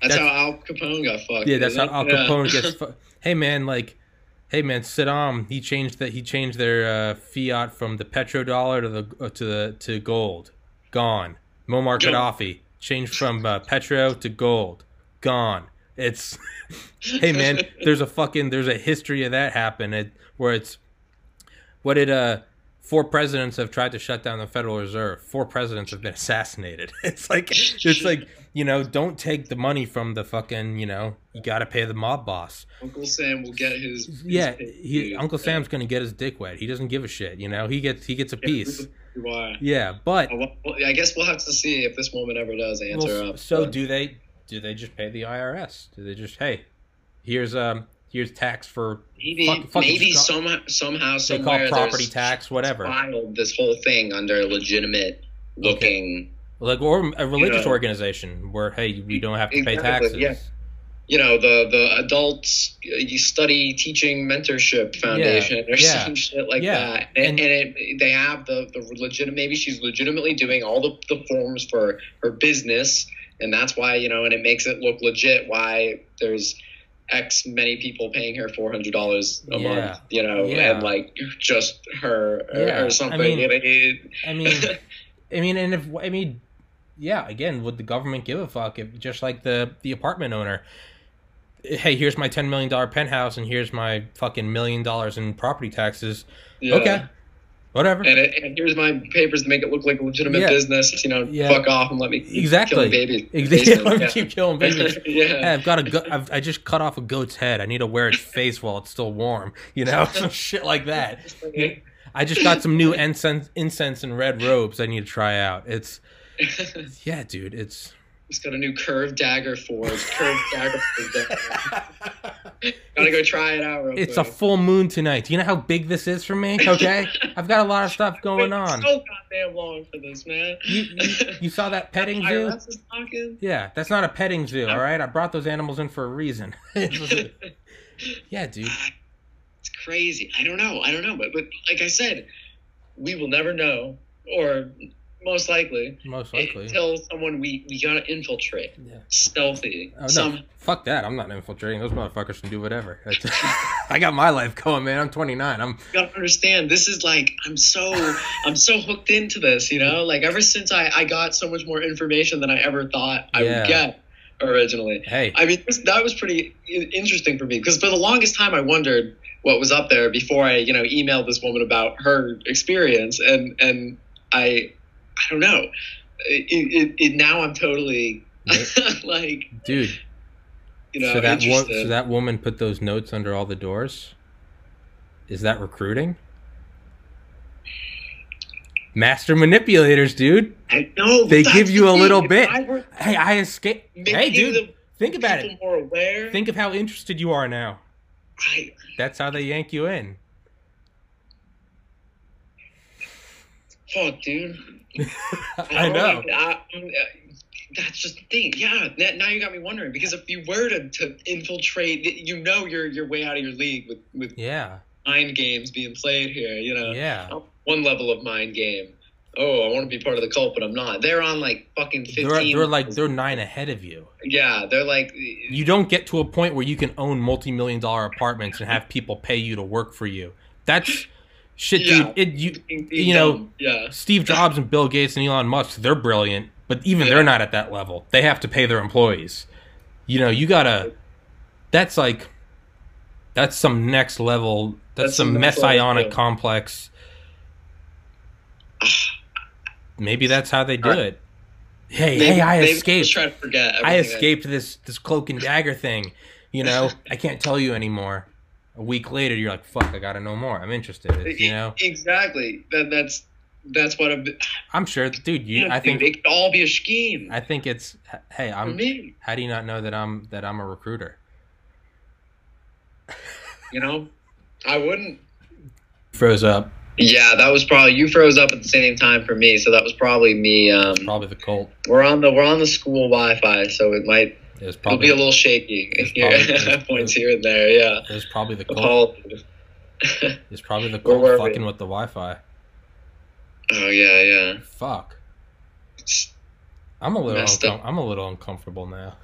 that's,
that's-
how Al Capone got fucked.
Yeah, that's how
isn't
Al
it? Yeah.
Capone gets. (laughs) Fu- hey man, like, hey man, Saddam. He changed that. He changed their uh, fiat from the petrodollar to the uh, to the to gold. Gone. Muammar. Gaddafi changed from uh, petro to gold. Gone. It's (laughs) hey man, (laughs) there's a fucking there's a history of that happen it, where it's what did uh four presidents have tried to shut down the Federal Reserve. Four presidents have been assassinated. (laughs) It's like it's like you know don't take the money from the fucking you know you got to pay the mob boss.
Uncle Sam will get his. his
Yeah, he. Uncle Sam's gonna get his dick wet. He doesn't give a shit. You know he gets he gets a piece.
Why?
Yeah, but
I guess we'll have to see if this woman ever does answer
well,
up.
so
but-
do they? Do they just pay the IRS? Do they just hey, here's um here's tax for
maybe
fuck-
maybe
Scott-
somehow somehow
they call property tax whatever.
filed this whole thing under a legitimate looking.
Like or a religious
Yeah.
organization where hey we don't have to pay taxes.
yeah. You know the the adults you study teaching mentorship foundation or
yeah,
some shit like
yeah,
that, and,
and-
and, it, they have the the legitimate. Maybe she's legitimately doing all the, the forms for her business, and that's why you know, and it makes it look legit. Why there's X many people paying her four hundred dollars a
Yeah.
month, you know,
Yeah.
and like just her or,
Yeah,
or something.
I mean-
you
I mean, I mean, and if I mean, yeah, again, would the government give a fuck if just like the the apartment owner? Hey, here's my ten million dollar penthouse, and here's my fucking million dollars in property taxes.
yeah.
Okay, whatever.
And, it, and here's my papers to make it look like a legitimate
Yeah.
business. You know,
Yeah.
fuck off and let me keep
Exactly.
killing babies. (laughs)
Exactly.
Yeah.
Keep killing babies. (laughs)
yeah.
Hey, I've got a go- I've, I just cut off a goat's head. I need to wear its (laughs) face while it's still warm. You know, some shit like that. I just got some new incense, incense and red robes. I need to try out. It's (laughs) yeah, dude. It's
Just got a new curved dagger forge. Curved (laughs) dagger forge. Gotta go try it out real
it's a full moon tonight. Do you know how big this is for me? Okay, I've got a lot of stuff going
Wait
on.
So goddamn long for this, man.
You, you, you saw that petting zoo?
IRS is talking.
Yeah, that's not a petting zoo. All right, I brought those animals in for a reason. (laughs) yeah, dude.
It's crazy. I don't know. I don't know. But but like I said, we will never know, or most likely
Most likely.
until someone we we gotta infiltrate,
Yeah.
stealthy.
Oh, no,
Some
fuck that. I'm not infiltrating. Those motherfuckers can do whatever. (laughs) I got my life going, man. I'm 29. I'm
you gotta understand. This is like I'm so I'm so hooked into this. You know, like ever since I I got so much more information than I ever thought I
Yeah.
would get originally.
hey.
I mean, this, that was pretty interesting for me because for the longest time I wondered what was up there before I, you know, emailed this woman about her experience, and and I, I don't know. It, it, it now I'm totally (laughs) like,
dude.
you know,
so that wo- so that woman put those notes under all the doors. Is that recruiting? Master manipulators, dude.
I know
they give
the
you a
thing.
little
If
bit.
I
Hey, I escaped. Hey, dude. Think about it.
More aware.
Think of how interested you are now.
I,
That's how they yank you in.
fuck, dude. (laughs)
I know.
I- uh, that's just the thing. Yeah. Now now you got me wondering because if you were to, to infiltrate, you know you're you're way out of your league with with
Yeah.
mind games being played here. You know,
Yeah.
one level of mind game. Oh, I want to be part of the cult, but I'm not. They're on like fucking fifteen.
They're, they're like they're nine ahead of you.
yeah, they're like
You don't get to a point where you can own multi-million dollar apartments and have people pay you to work for you. That's shit,
Yeah.
dude. It you you know,
yeah,
Steve Jobs and Bill Gates and Elon Musk, they're brilliant, but even
Yeah.
they're not at that level. They have to pay their employees. You know, you gotta. That's like, that's some next level. That's,
That's
some
next level,
messianic complex. Maybe that's how they do it. Hey,
Maybe-
hey, I escaped.
Just try to forget.
I escaped this this cloak and dagger thing. You know, (laughs) I can't tell you anymore. A week later, you're like, "Fuck, I gotta know more. I'm interested." It's, you know,
exactly. That, that's that's what I'm.
I'm sure, dude. You,
Yeah,
I think,
dude, it could all be a scheme.
I think it's. Hey, I'm.
me,
How do you not know that I'm that I'm a recruiter? (laughs)
you know, I wouldn't.
Froze up.
Yeah, that was probably you froze up at the same time for me, so that was probably me. Um,
Probably the Colt.
we're on the we're on the school Wi-Fi, so it might
It was
it'll be a little shaky
It's
here, (laughs)
probably- (laughs) it's-
points here and there. Yeah,
it was probably the
apologies.
It's probably the (laughs) Colt
were we?
fucking with the Wi-Fi.
oh yeah, yeah.
Fuck. I'm a little. Uncom- I'm a little uncomfortable now.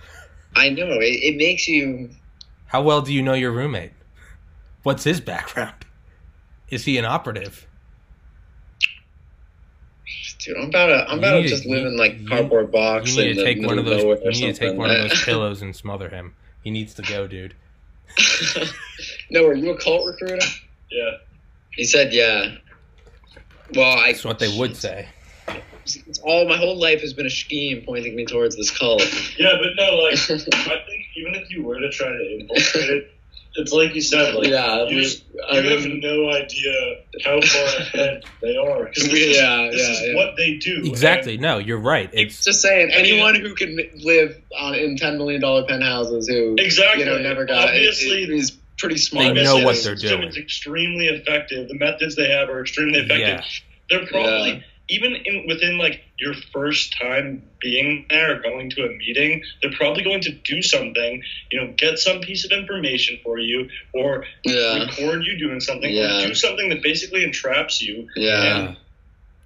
I know it, it makes you.
How well do you know your roommate? What's his background? Is he an operative?
Dude, I'm about to I'm about to
need to-
just live
you-
in like cardboard box
You need to take one of
of
those.
nowhere
You
or
need to take one of those pillows and smother him. He needs to go, dude. (laughs)
no, are you a cult recruiter?
Yeah.
He said, yeah. Well, I.
That's what they would say.
It's all my whole life has been a scheme pointing me towards this cult.
Yeah, but no, like (laughs) I think even if you were to try to infiltrate it, it's like you said, like
yeah,
you,
we-
just,
I
you have
mean,
no idea how far (laughs) ahead they are. this is,
Yeah,
this
yeah,
is
yeah.
what they do.
Exactly. No, you're right. It's
just saying, anyone who can live on in ten million dollar penthouses who
exactly.
you know never got
Obviously,
it, is pretty
They
smart.
know what they're doing.
is extremely effective. The methods they have are extremely effective.
yeah.
They're probably
Yeah.
Even in, within like your first time being there or going to a meeting, they're probably going to do something. You know, get some piece of information for you, or
Yeah,
record you doing something,
Yeah.
or do something that basically entraps you,
yeah,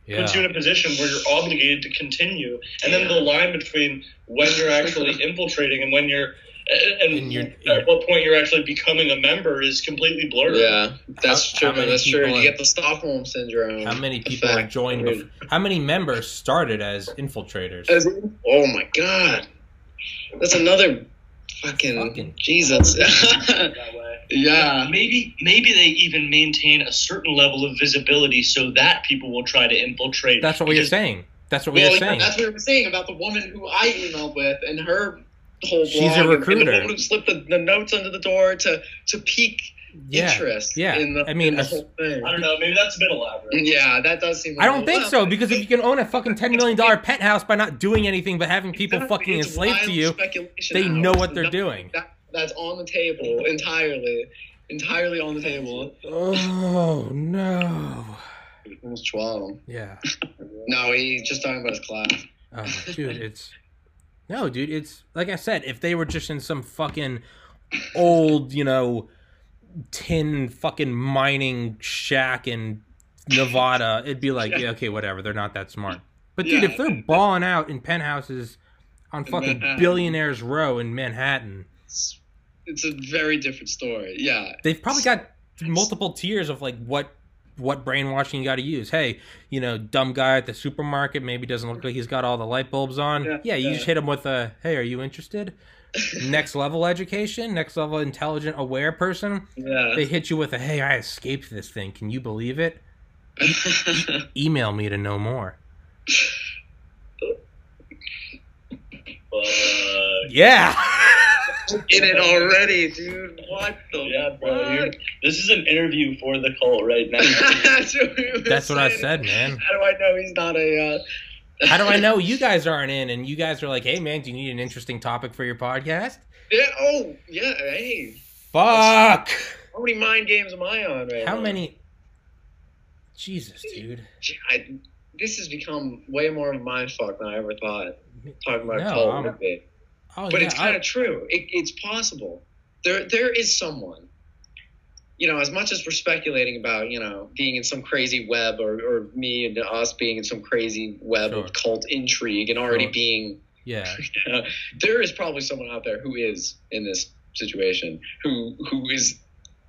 Yeah.
puts you in a position where you're obligated to continue. And then the line between when you're actually (laughs) infiltrating and when you're (laughs) and,
And you're-
at what point you're actually becoming a member is completely blurred.
yeah. That's
How-
true.
how
That's true.
people
You get the Stockholm syndrome.
How many people have
effect.
joined?
I mean,
Bef- how many members started as infiltrators?
As- oh my god, that's another fucking,
Fucking-
Jesus. (laughs) Yeah,
Maybe maybe they even maintain a certain level of visibility so that people will try to infiltrate.
That's what we were
Because-
saying. That's what we
well,
were
yeah,
saying.
that's what we were saying about the woman who I emailed with and her whole blog.
She's a
and- And
recruiter.
the woman who slipped the, the notes under the door to to pique
Yeah.
interest.
yeah.
in the,
I mean,
in the whole thing.
I don't know. Maybe that's a bit elaborate.
Yeah, that does seem.
I don't think
lot.
so because if you can own a fucking ten million dollar penthouse by not doing anything but having people
Exactly,
fucking
it's
enslaved to you, they
now.
know what they're
not-
doing.
That, that's on the table entirely, entirely on the table.
Oh no!
Almost twelve.
Yeah. (laughs)
No, he's just talking about his class.
Oh, dude, it's no, dude. It's like I said, if they were just in some fucking old, you know, tin fucking mining shack in Nevada, it'd be like, yeah, okay, whatever. They're not that smart. But dude,
Yeah.
if they're balling out in penthouses on fucking
Manhattan.
billionaires row in Manhattan,
It's, it's a very different story. Yeah,
they've probably got multiple tiers of like what what brainwashing you got to use. Hey, you know, dumb guy at the supermarket maybe doesn't look like he's got all the light bulbs on.
Yeah,
Yeah, you
yeah.
just hit him with a, "Hey, are you interested?" (laughs) next level education, next level intelligent aware person.
yeah.
They hit you with a, "Hey, I escaped this thing. Can you believe it?" (laughs) Email me to know more. Yeah. (laughs)
in it already, dude. What the
yeah, bro.
fuck?
This is an interview for the cult right now. (laughs)
That's what, we
That's what I said, man.
How do I know he's not a? Uh...
How do I (laughs) know you guys aren't in and you guys are like, "Hey, man, do you need an interesting topic for your podcast?"
Yeah. Oh, yeah. Hey,
Fuck.
how many mind games am I on right
How
now?
many? Jesus, dude.
I, this has become way more of a mind fuck than I ever thought. Talking about
No,
cult would be.
Oh,
but
yeah,
it's kind of true. It, it's possible. There, there is someone. You know, as much as we're speculating about, you know, being in some crazy web, or, or me and us being in some crazy web
Sure.
of cult intrigue, and already
Sure.
being,
yeah. (laughs)
there is probably someone out there who is in this situation, who who is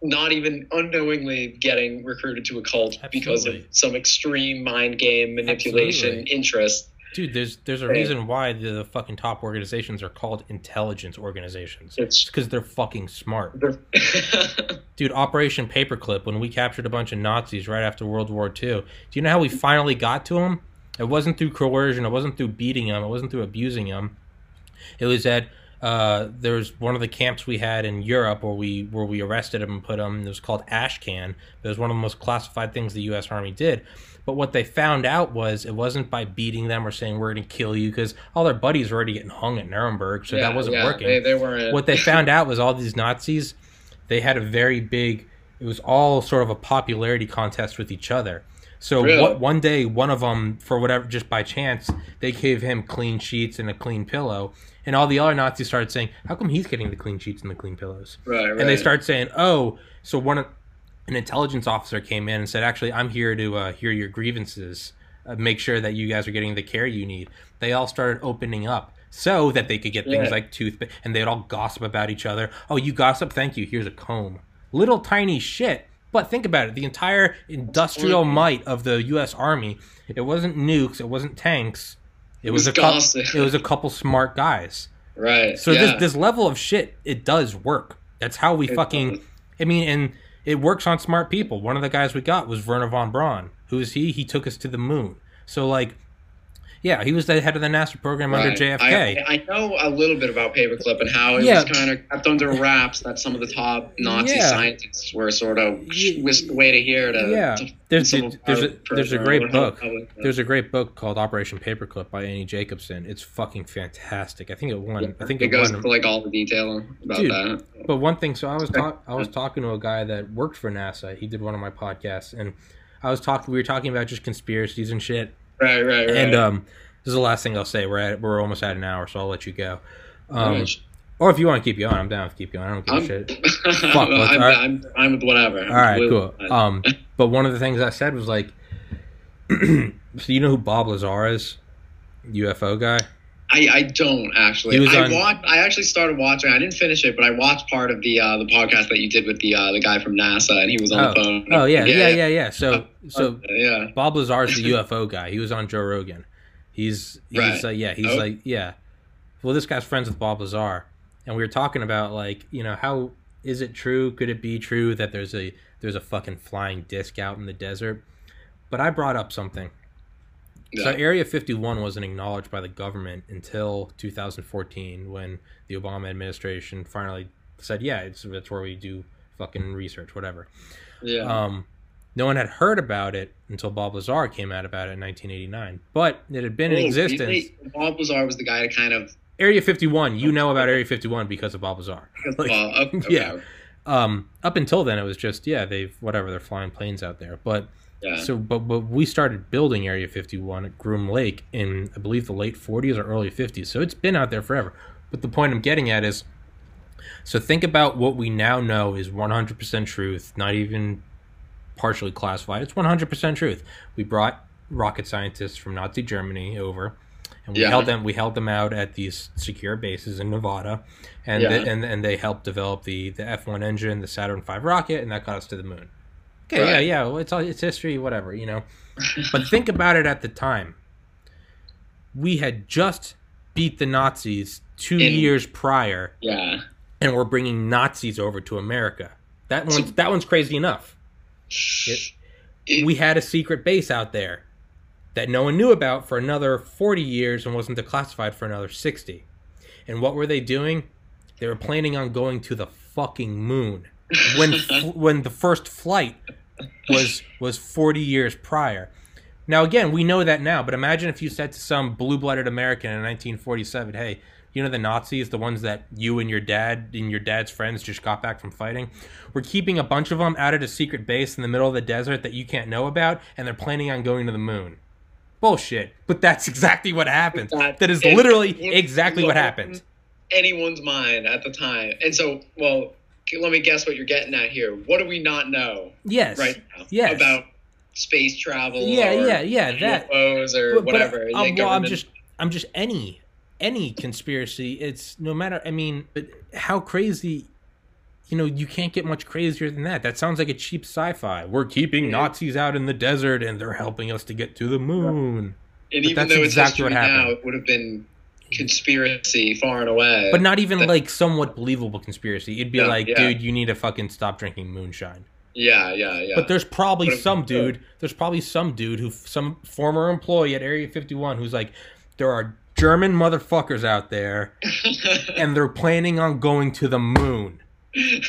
not even unknowingly getting recruited to a cult because of some extreme mind game manipulation
Absolutely.
interest.
Dude, there's there's a reason why the fucking top organizations are called intelligence organizations. It's
It's
because they're fucking smart.
they're- (laughs)
Dude, Operation Paperclip, when we captured a bunch of Nazis right after World War II, do you know how we finally got to them? It wasn't through coercion. It wasn't through beating them. It wasn't through abusing them. It was that uh, there was one of the camps we had in Europe where we where we arrested them and put them. It was called Ashcan. It was one of the most classified things the U.S. Army did. But what they found out was it wasn't by beating them or saying we're going to kill you because all their buddies were already getting hung at Nuremberg, so that wasn't
yeah,
working.
They, they weren't.
what they found out was all these Nazis, they had a very big. It was all sort of a popularity contest with each other. So
Really?
what, one day, one of them, for whatever, just by chance, they gave him clean sheets and a clean pillow, and all the other Nazis started saying, "How come he's getting the clean sheets and the clean pillows?"
right, right.
And they start saying, "Oh, so one of an intelligence officer came in and said, actually, I'm here to uh, hear your grievances, uh, make sure that you guys are getting the care you need." They all started opening up so that they could get things
Yeah.
like toothpaste, and they'd all gossip about each other. Oh, you gossip? Thank you. Here's a comb. Little tiny shit. But think about it. The entire industrial
Mhm.
might of the U.S. Army. It wasn't nukes. It wasn't tanks. It was,
was
a couple.
gossip.
It was a couple smart guys.
right.
So
yeah.
this this level of shit, it does work. That's how we
It
fucking.
does.
I mean, and it works on smart people. One of the guys we got was Wernher von Braun. Who is he? He took us to the moon. So like, yeah, he was the head of the NASA program under JFK.
I, I know a little bit about paperclip and how it
Yeah.
was kind of kept under wraps that some of the top Nazi
Yeah.
scientists were sort of whisked away to here to.
Yeah.
to
There's a, there's a there's a great
I don't know
book.
Uh,
there's a great book called Operation Paperclip by Annie Jacobsen. It's fucking fantastic. I think it won. I think
it
it,
goes
won.
into like all the detail about
Dude.
that.
But one thing, so I was talk, I was (laughs) talking to a guy that worked for NASA. He did one of my podcasts, and I was talking. We were talking about just conspiracies and shit.
Right, right, right.
And um, this is the last thing I'll say. We're at we're almost at an hour, so I'll let you go. Um,
Right.
or if you want to keep going, I'm down to keep going. I don't give a
I'm,
shit. (laughs)
let's,
let's-
I'm,
right.
I'm fine with whatever.
All right, cool. Um, but one of the things I said was like, (clears throat) so you know who Bob Lazar is, UFO guy.
I, I don't actually. I
on-
watched. I actually started watching. I didn't finish it, but I watched part of the uh, the podcast that you did with the uh, the guy from NASA, and he was on
Oh,
the phone.
oh yeah, yeah, yeah, yeah. So (laughs) so
yeah.
Bob Lazar is the (laughs) UFO guy. He was on Joe Rogan. He's he's
Right.
uh, yeah he's
Oh.
like yeah. Well, this guy's friends with Bob Lazar, and we were talking about like you know how is it true? Could it be true that there's a there's a fucking flying disc out in the desert? But I brought up something. So Area 51 wasn't acknowledged by the government until 2014 when the Obama administration finally said, "Yeah, it's that's where we do fucking research, whatever."
yeah.
Um, no one had heard about it until Bob Lazar came out about it in 1989. But it had been in
Oh,
existence.
Bob Lazar was the guy to kind of.
Area 51, you know about Area 51 because of Bob Lazar. (laughs) Like,
uh, okay, (laughs)
yeah.
okay.
Um, up until then, it was just yeah, they've whatever they're flying planes out there. But
yeah.
so, but but we started building Area 51 at Groom Lake in I believe the late 40s or early 50s. So it's been out there forever. But the point I'm getting at is, so think about what we now know is 100% truth, not even partially classified. It's 100% truth. We brought rocket scientists from Nazi Germany over, and we
Yeah.
held them. We held them out at these secure bases in Nevada, and
Yeah.
they, and and they helped develop the the F1 engine, the Saturn V rocket, and that got us to the moon. Okay,
Right.
yeah, yeah. Well, it's all it's history, whatever, you know. But think about it at the time. We had just beat the Nazis two
In-
years prior,
yeah.
and we're bringing Nazis over to America. That one's that one's crazy enough.
It-
We had a secret base out there that no one knew about for another 40 years and wasn't declassified for another 60. And what were they doing? They were planning on going to the fucking moon. When (laughs) when the first flight was was 40 years prior. Now again, we know that now, but imagine if you said to some blue-blooded American in 1947, "Hey, you know the Nazis, the ones that you and your dad and your dad's friends just got back from fighting? We're keeping a bunch of them out at a secret base in the middle of the desert that you can't know about, and they're planning on going to the moon." Bullshit. But that's exactly what happened.
That
is literally exactly what happened.
anyone's mind at the time. And so, well, let me guess what you're getting at here. What do we not know
Yes.
right now
Yes.
about space travel?
Yeah,
or
yeah, yeah. That
UFOs or
But- but,
whatever.
um,
the
well, I'm just, I'm just any, any conspiracy. It's no matter. I mean, but how crazy? You know, you can't get much crazier than that. That sounds like a cheap sci-fi. We're keeping
Yeah.
Nazis out in the desert, and they're helping us to get to the moon.
and
but
even
that's
though
exactly
it's
what
history now,
happened.
it would have been conspiracy far and away.
But not even
that-
like somewhat believable conspiracy. It'd be like,
yeah.
dude, you need to fucking stop drinking moonshine.
Yeah, yeah, yeah.
But there's probably
But
some dude. There's probably some dude who, some former employee at Area 51, who's like, there are German motherfuckers out there, (laughs) and they're planning on going to the moon,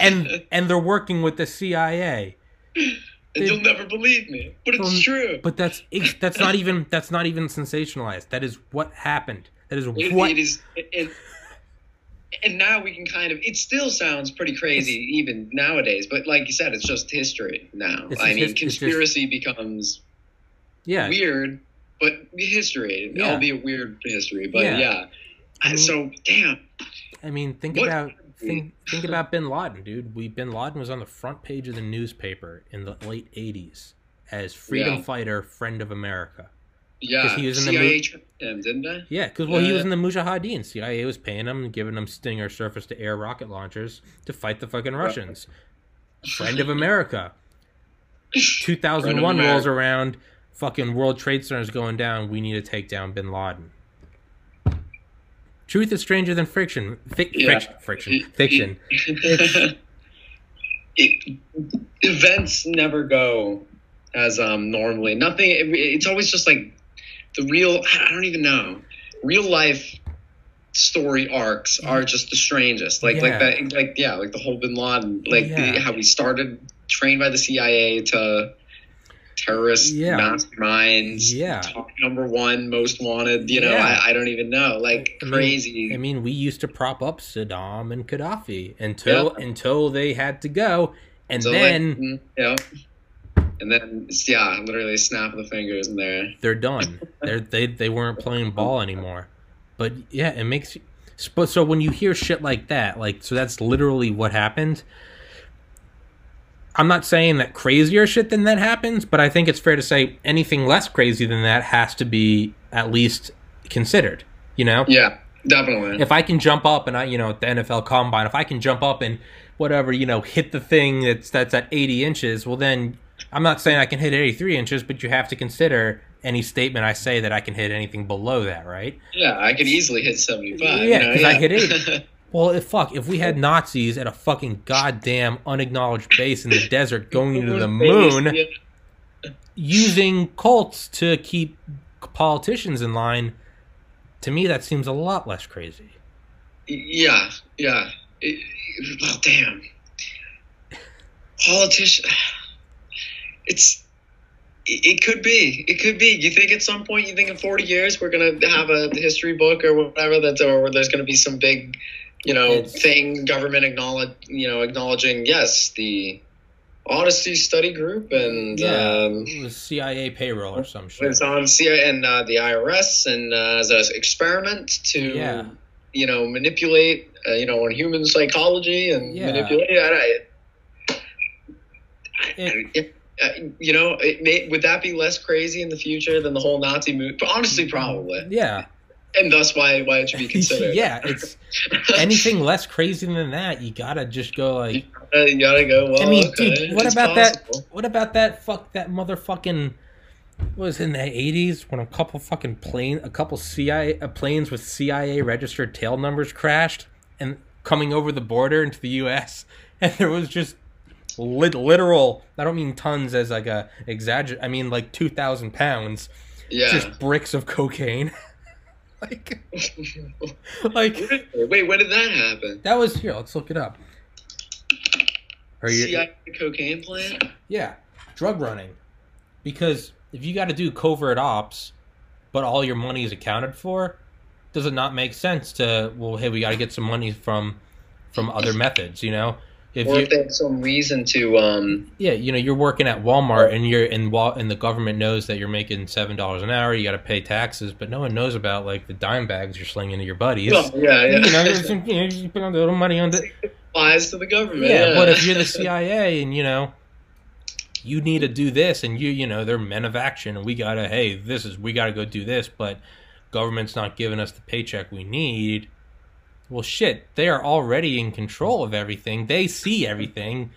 and (laughs) and they're working with the CIA.
and you'll never believe me, but it's true.
But that's that's not even that's not even sensationalized. That is what happened. That is
It-
what
it is, and, and now we can kind of. It still sounds pretty crazy even nowadays, but like you said, it's just history now. I mean,
his- it's just-
conspiracy becomes
yeah.
weird, but history,
Yeah.
albeit weird history. But
Yeah.
yeah,
I mean-
so damn.
I mean, think
What-
about (laughs) think think about Bin Laden, dude. We Bin Laden was on the front page of the newspaper in the late '80s as freedom
Yeah.
fighter, friend of America.
Yeah,
he was in the
CIA
mo-
trained him, didn't they?
Yeah, because well, he was in the Mujahideen. CIA was paying him and giving him Stinger surface-to-air rocket launchers to fight the fucking Russians. Friend of America. 2001 (laughs)
Friend of
rolls around, fucking World Trade Center is going down. We need to take down Bin Laden. Truth is stranger than friction. Fic-
Yeah.
friction, friction, fiction. (laughs)
it, events never go as um normally. Nothing. It, it's always just like the real. I don't even know. Real life story arcs are just the strangest. Like
Yeah.
like that. Like yeah. Like the whole Bin Laden. Like
Yeah.
the, how we started trained by the CIA to terrorist
Yeah.
masterminds.
Yeah.
Top number one most wanted. You know.
Yeah.
I, I don't even know. Like
I mean-
crazy.
I mean, we used to prop up Saddam and Gaddafi until until they had to go, and
So, like,
then
mm, yeah. And then yeah, literally a snap of the fingers and they're
they're done. (laughs) They're, they they weren't playing ball anymore. But yeah, it makes you. But so when you hear shit like that, like so that's literally what happened. I'm not saying that crazier shit than that happens, but I think it's fair to say anything less crazy than that has to be at least considered. You know,
yeah, definitely.
if I can jump up and I, you know, at the NFL Combine, if I can jump up and whatever, you know, hit the thing that's that's at 80 inches, well then I'm not saying I can hit 83 inches, but you have to consider any statement I say that I can hit anything below that, right?
yeah, I could easily hit seventy five.
Yeah,
you know?
'cause I hit eight. (laughs) Well, if fuck, if we had Nazis at a fucking goddamn unacknowledged base in the desert going into the (laughs) moon, using cults to keep politicians in line, to me that seems a lot less crazy.
Yeah, yeah. It, well, damn. Politician. It's. It it could be. It could be. You think at some point, you think in 40 years, we're going to have a history book or whatever that's, or where there's going to be some big, you know,
It's-
thing, government acknowledge, you know, acknowledging, yes, the Odyssey study group and, um,
it was CIA payroll or some shit.
it's on CIA and uh, the IRS and uh, as an experiment to
Yeah.
you know manipulate uh, you know on human psychology and
Yeah.
manipulate. I, I,
It-
uh, you know, it may, would that be less crazy in the future than the whole Nazi movement? Honestly, probably,
yeah,
and thus why why it should be (laughs) considered.
yeah. It's anything less crazy than that. You gotta just go like,
Uh, you gotta go. Well,
I mean,
okay,
dude, what about
possible.
that? What about that? Fuck that motherfucking. What was in the eighties when a couple fucking plane, a couple CIA uh, planes with CIA registered tail numbers crashed and coming over the border into the U.S. (laughs) and there was just lit, literal. I don't mean tons as like a exaggerate. I mean like two thousand pounds,
Yeah.
just bricks of cocaine. (laughs) like, (laughs) like
Wait, when did that happen?
that was here. Let's look it up. Are you?
CIA cocaine plant?
Yeah, drug running. Because if you got to do covert ops, but all your money is accounted for, does it not make sense to well, hey, we got to get some money from from other methods, you know? If
Or
you
if they have some reason to, um,
yeah, you know, you're working at Walmart and you're in and the government knows that you're making seven dollars an hour. You got to pay taxes, but no one knows about like the dime bags you're slinging to your buddies.
well, yeah, yeah.
You know, you know, you put a little money on the
applies to the government.
yeah,
Yeah,
but if you're the (laughs) CIA and you know you need to do this and you you know they're men of action and we gotta hey this is we gotta go do this but government's not giving us the paycheck we need well shit they are already in control of everything they see everything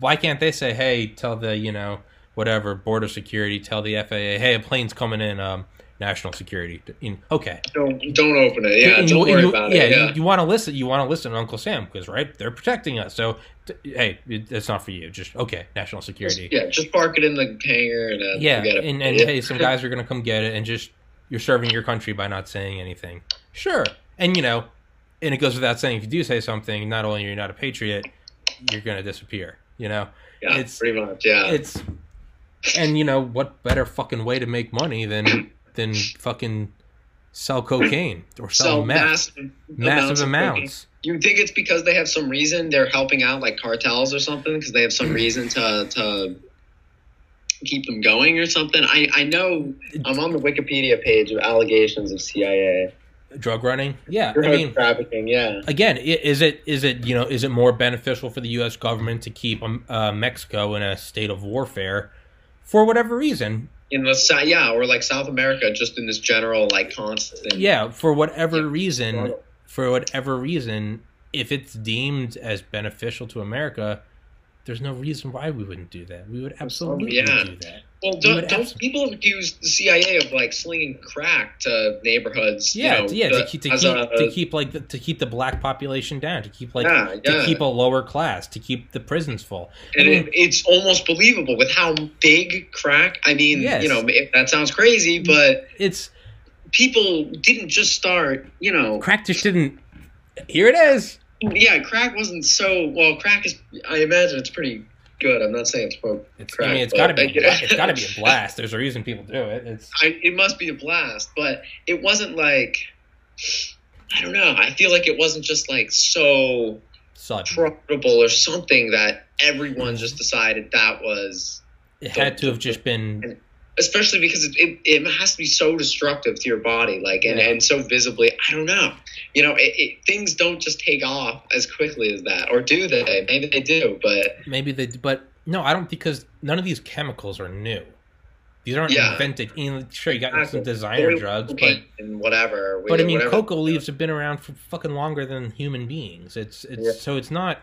why can't they say hey tell the you know whatever border security tell the FAA hey a plane's coming in um national security. In, okay,
Don't don't open it. Yeah,
And
don't
you-
worry
you-
about
yeah,
it. Yeah.
you, you want to listen. You want to listen to Uncle Sam because right, they're protecting us. So, t- hey, it, it's not for you. Just okay, national security.
yeah, just park it in the hangar and uh,
Yeah, and, and hey, some guys are gonna come get it, and just you're serving your country by not saying anything. Sure, and you know, and it goes without saying, if you do say something, not only are you not a patriot, you're gonna disappear. You know,
yeah,
it's-
pretty much. Yeah,
it's and you know what better fucking way to make money than than fucking sell cocaine or sell
so
meth,
massive,
massive
cocaine.
amounts.
You think it's because they have some reason they're helping out like cartels or something because they have some reason to to keep them going or something? I I know I'm on the Wikipedia page of allegations of CIA
Drug running, yeah.
drug
I mean,
trafficking. Yeah,
again, is it is it you know is it more beneficial for the U.S. government to keep um, uh, Mexico in a state of warfare for whatever reason?
in the yeah, or like South America, just in this general like constant.
Yeah, for whatever
Yeah.
reason, for whatever reason, if it's deemed as beneficial to America, there's no reason why we wouldn't do that. We would absolutely
Yeah.
do that.
Well, don't, don't people accuse the CIA of like slinging crack to neighborhoods?
Yeah,
you know,
yeah, to uh, keep to keep,
a-
to keep like the, to keep the black population down, to keep like
yeah,
to
yeah.
keep a lower class, to keep the prisons full.
and
I mean-
it, it's almost believable with how big crack. I mean,
Yes.
you know, if that sounds crazy, but
It's
people didn't just start. You know,
crack just didn't. Here it is.
yeah, crack wasn't so well. Crack is, I imagine, it's pretty good. I'm not saying it's smoke.
It's, I mean, it's got to be. It's got to be a (laughs) blast. There's a reason people do it. It's
I, it must be a blast, but it wasn't like. I don't know. I feel like it wasn't just like so
sudden.
profitable or something that everyone just mm-hmm. decided that was
It had to have just been.
Especially because it, it, it has to be so destructive to your body like and,
Yeah.
and so visibly i don't know you know it, it, things don't just take off as quickly as that or do they maybe they do but
Maybe they, but no, I don't because none of these chemicals are new. These aren't
Yeah.
invented. Know, sure, you got some designer drugs, but
and whatever
but I mean,
whatever-
cocoa leaves have been around for fucking longer than human beings. It's it's
Yeah.
so it's not.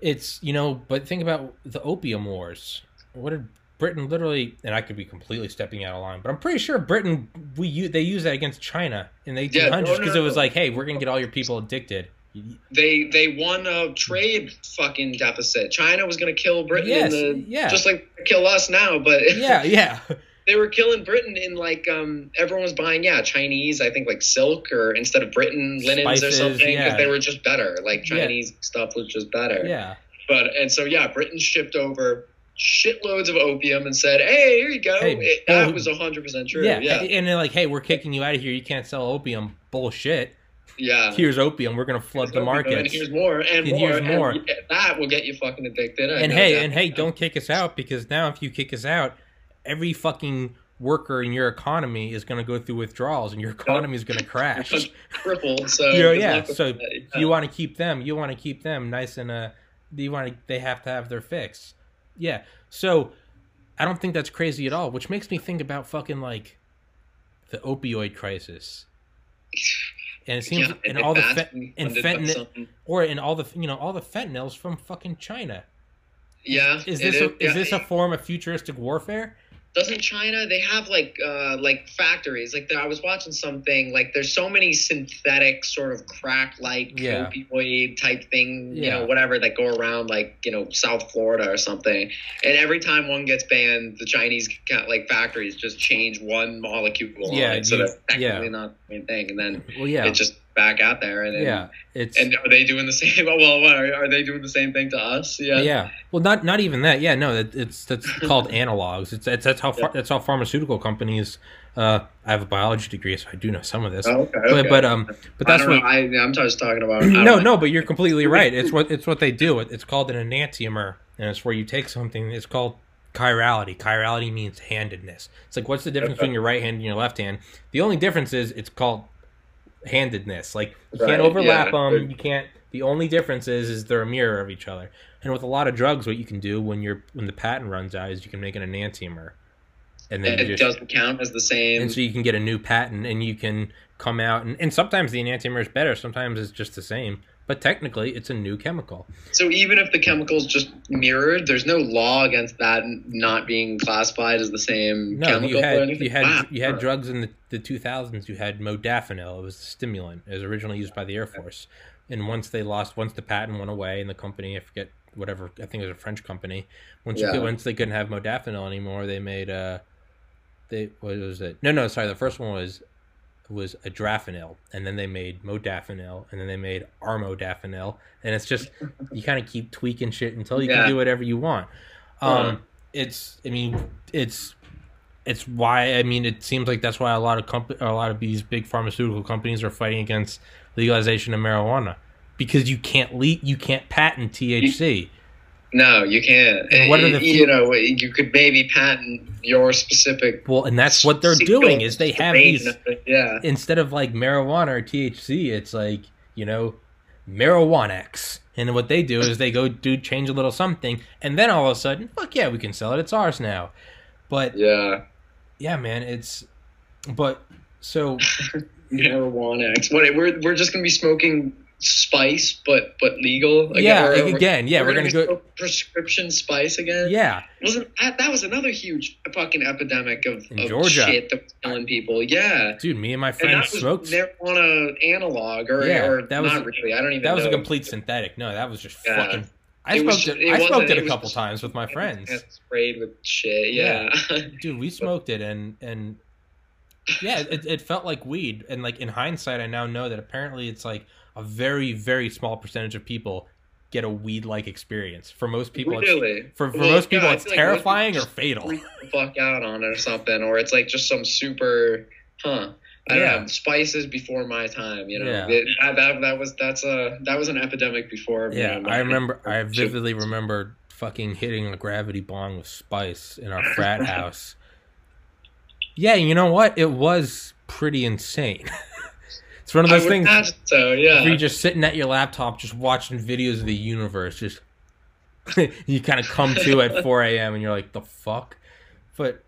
It's you know, but think about the opium wars. What did Britain literally? And I could be completely stepping out of line, but I'm pretty sure Britain we they used that against China in the
Yeah,
1800s
no,
because
no,
it was
no.
like, hey, we're gonna get all your people addicted.
they they won a trade fucking deficit china was going to kill britain
Yes,
in the,
yeah.
just like kill us now but (laughs)
Yeah, yeah,
they were killing Britain in like um everyone was buying yeah Chinese I think like silk or instead of Britain linens or something because
yeah.
they were just better like
Yeah.
Chinese stuff was just better
yeah.
but and so yeah Britain shipped over shitloads of opium and said hey here you go
Hey,
it, that
bull-
was hundred percent true
Yeah,
yeah
and they're like, "Hey, we're kicking you out of here. You can't sell opium." Bullshit.
yeah.
Here's opium. We're gonna flood
Here's
the
market. and here's more and,
And
more
here's more.
and that will get you fucking addicted I
And hey,
that.
and hey, don't kick us out because now if you kick us out, every fucking worker in your economy is gonna go through withdrawals, and your economy is gonna crash. (laughs)
crippled so
You know, yeah. So
that.
you want to keep them. You want to keep them nice and uh. You want to? They have to have their fix. Yeah. So I don't think that's crazy at all. Which makes me think about fucking like the opioid crisis. And it seems,
Yeah,
and, all the fe- and fentanyl, or in all the you know all the fentanyls from fucking China.
yeah
Is
it
this a, is
yeah.
this a form of futuristic warfare?
Doesn't China they have like uh like factories like I was watching something like there's so many synthetic sort of crack like
Yeah.
opioid type thing
yeah.
you know whatever that go around like you know South Florida or something and every time one gets banned the Chinese like factories just change one molecule
Yeah,
so that's technically
yeah.
not the same thing and then
Well, yeah,
it just back out there and, and
yeah. It's
and are they doing the same (laughs) well what, are, are they doing the same thing to us yeah
yeah. Well, not not even that. Yeah, no, that, it's that's (laughs) called analogs. It's, it's that's how far, that's how pharmaceutical companies. Uh, I have a biology degree, so I do know some of this.
Oh, okay,
But
okay.
but um, but that's
don't
what.
know. I, I'm just talking about.
No, no, but you're completely (laughs) right. It's what it's what they do. It- It's called an enantiomer, and it's where you take something. It's called chirality. Chirality means handedness. It's like what's the difference
Okay.
between your right hand and your left hand? The only difference is it's called handedness. Like you
Right,
can't overlap
yeah.
them. You can't. The only difference is is they're a mirror of each other. And with a lot of drugs, what you can do when you're when the patent runs out is you can make an enantiomer, and then
it
just
doesn't count as the same.
and so you can get a new patent and you can come out and, and sometimes the enantiomer is better sometimes it's just the same but technically it's a new chemical.
So even if the chemicals just mirrored, there's no law against that not being classified as the same
No,
chemical
you had
anything.
you had
Wow.
you had drugs in the, the 2000s. You had modafinil. It was a stimulant. It was originally used by the Air Force, and once they lost, once the patent went away, and the company I forget whatever I think it was a French company. Once
Yeah.
you once they couldn't have modafinil anymore, they made uh, they what was it? No, no, sorry. The first one was was a adrafinil, and then they made modafinil, and then they made armodafinil, and it's just (laughs) you kind of keep tweaking shit until you
Yeah.
can do whatever you want. Um, it's I mean it's it's why I mean it seems like that's why a lot of comp- a lot of these big pharmaceutical companies are fighting against legalization of marijuana because you can't le- you can't patent THC.
No, you can't.
And what are the
you
few-
know you could maybe patent your specific.
Well, and that's what they're doing is they have these.
Yeah.
instead of like marijuana or THC, it's like you know marijuana X. And what they do is they go do change a little something, and then all of a sudden, fuck yeah, we can sell it. It's ours now. But
Yeah.
yeah, man, it's but so (laughs)
Marijuana X. What? We're we're just gonna be smoking spice, but but legal. Again,
yeah, again, yeah, we're gonna
be
go.
prescription spice again.
Yeah,
Wasn't that, that was another huge fucking epidemic of,
In
of
Georgia.
shit that was killing people. Yeah.
dude, me and my
And
friends
that was
smoked.
marijuana analog, or,
Yeah,
or
that was-
not really. I don't even.
That was a complete synthetic. No, that was just
Yeah.
fucking. I
It was
smoked
ju-
it. I smoked it a
it
couple times with my friends.
Sprayed with shit. Yeah.
dude we smoked it and and yeah it, it felt like weed and like in hindsight i now know that apparently it's like a very very small percentage of people get a weed like experience for most people it's,
really.
for, for
Well,
most people
yeah,
it's
feel like
terrifying or fatal
fuck out on it or something, or it's like just some super, huh? I
Yeah.
don't know. Spices before my time, you know.
Yeah.
It- that, that that was that's a that was an epidemic before.
yeah
you know,
i remember i (laughs) vividly remember fucking hitting a gravity bong with spice in our frat (laughs) house yeah you know what it was pretty insane (laughs) it's one of
I
those things
so. Yeah.
You're just sitting at your laptop, just watching videos of the universe, just (laughs) you kind of come to at (laughs) 4 a.m. and you're like, the fuck? But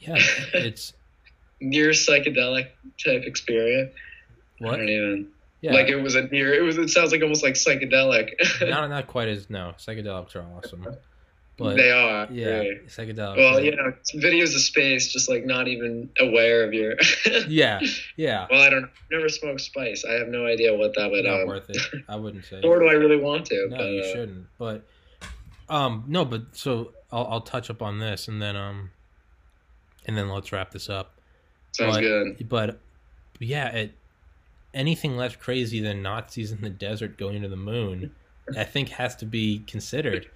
yeah, it's (laughs)
near psychedelic type experience. I
what?
don't even
Yeah,
like it was a near. It was. It sounds like almost like psychedelic.
not not quite as no. Psychedelics are awesome, but
they are.
yeah,
right.
psychedelics.
Well, you know, videos of space, just like not even aware of your. (laughs)
yeah, yeah.
Well, I don't. Never smoked spice. I have no idea what that would.
Not
Um,
worth it. (laughs) I wouldn't say.
nor do I really want to.
No,
but,
you
uh,
shouldn't. But um, no, but so I'll I'll touch up on this and then um, and then let's wrap this up.
Sounds
But-
good.
But yeah, it anything less crazy than Nazis in the desert going to the moon, I think has to be considered.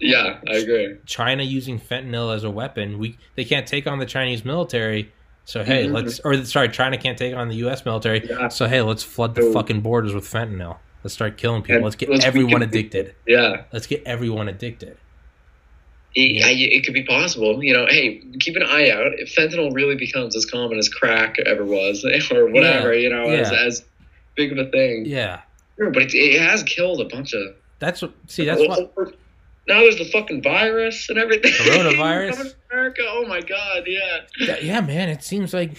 Yeah, I agree.
China using fentanyl as a weapon, we they can't take on the Chinese military. So hey,
Mhm.
let's or sorry, China can't take on the U.S. military.
Yeah.
So hey, let's flood the fucking borders with fentanyl. Let's start killing people. Let's get
let's
everyone addicted.
Yeah,
Let's get everyone addicted.
it,
Yeah.
I, it could be possible. You know, hey, keep an eye out. If fentanyl really becomes as common as crack ever was, (laughs) or whatever, you know, as,
yeah.
as big of a thing.
Yeah,
Sure, but it, it has killed a bunch of.
That's what. See, that's what.
Now there's the fucking virus and everything.
Coronavirus? (laughs)
America. Oh my god, yeah.
Yeah, yeah, man. It seems like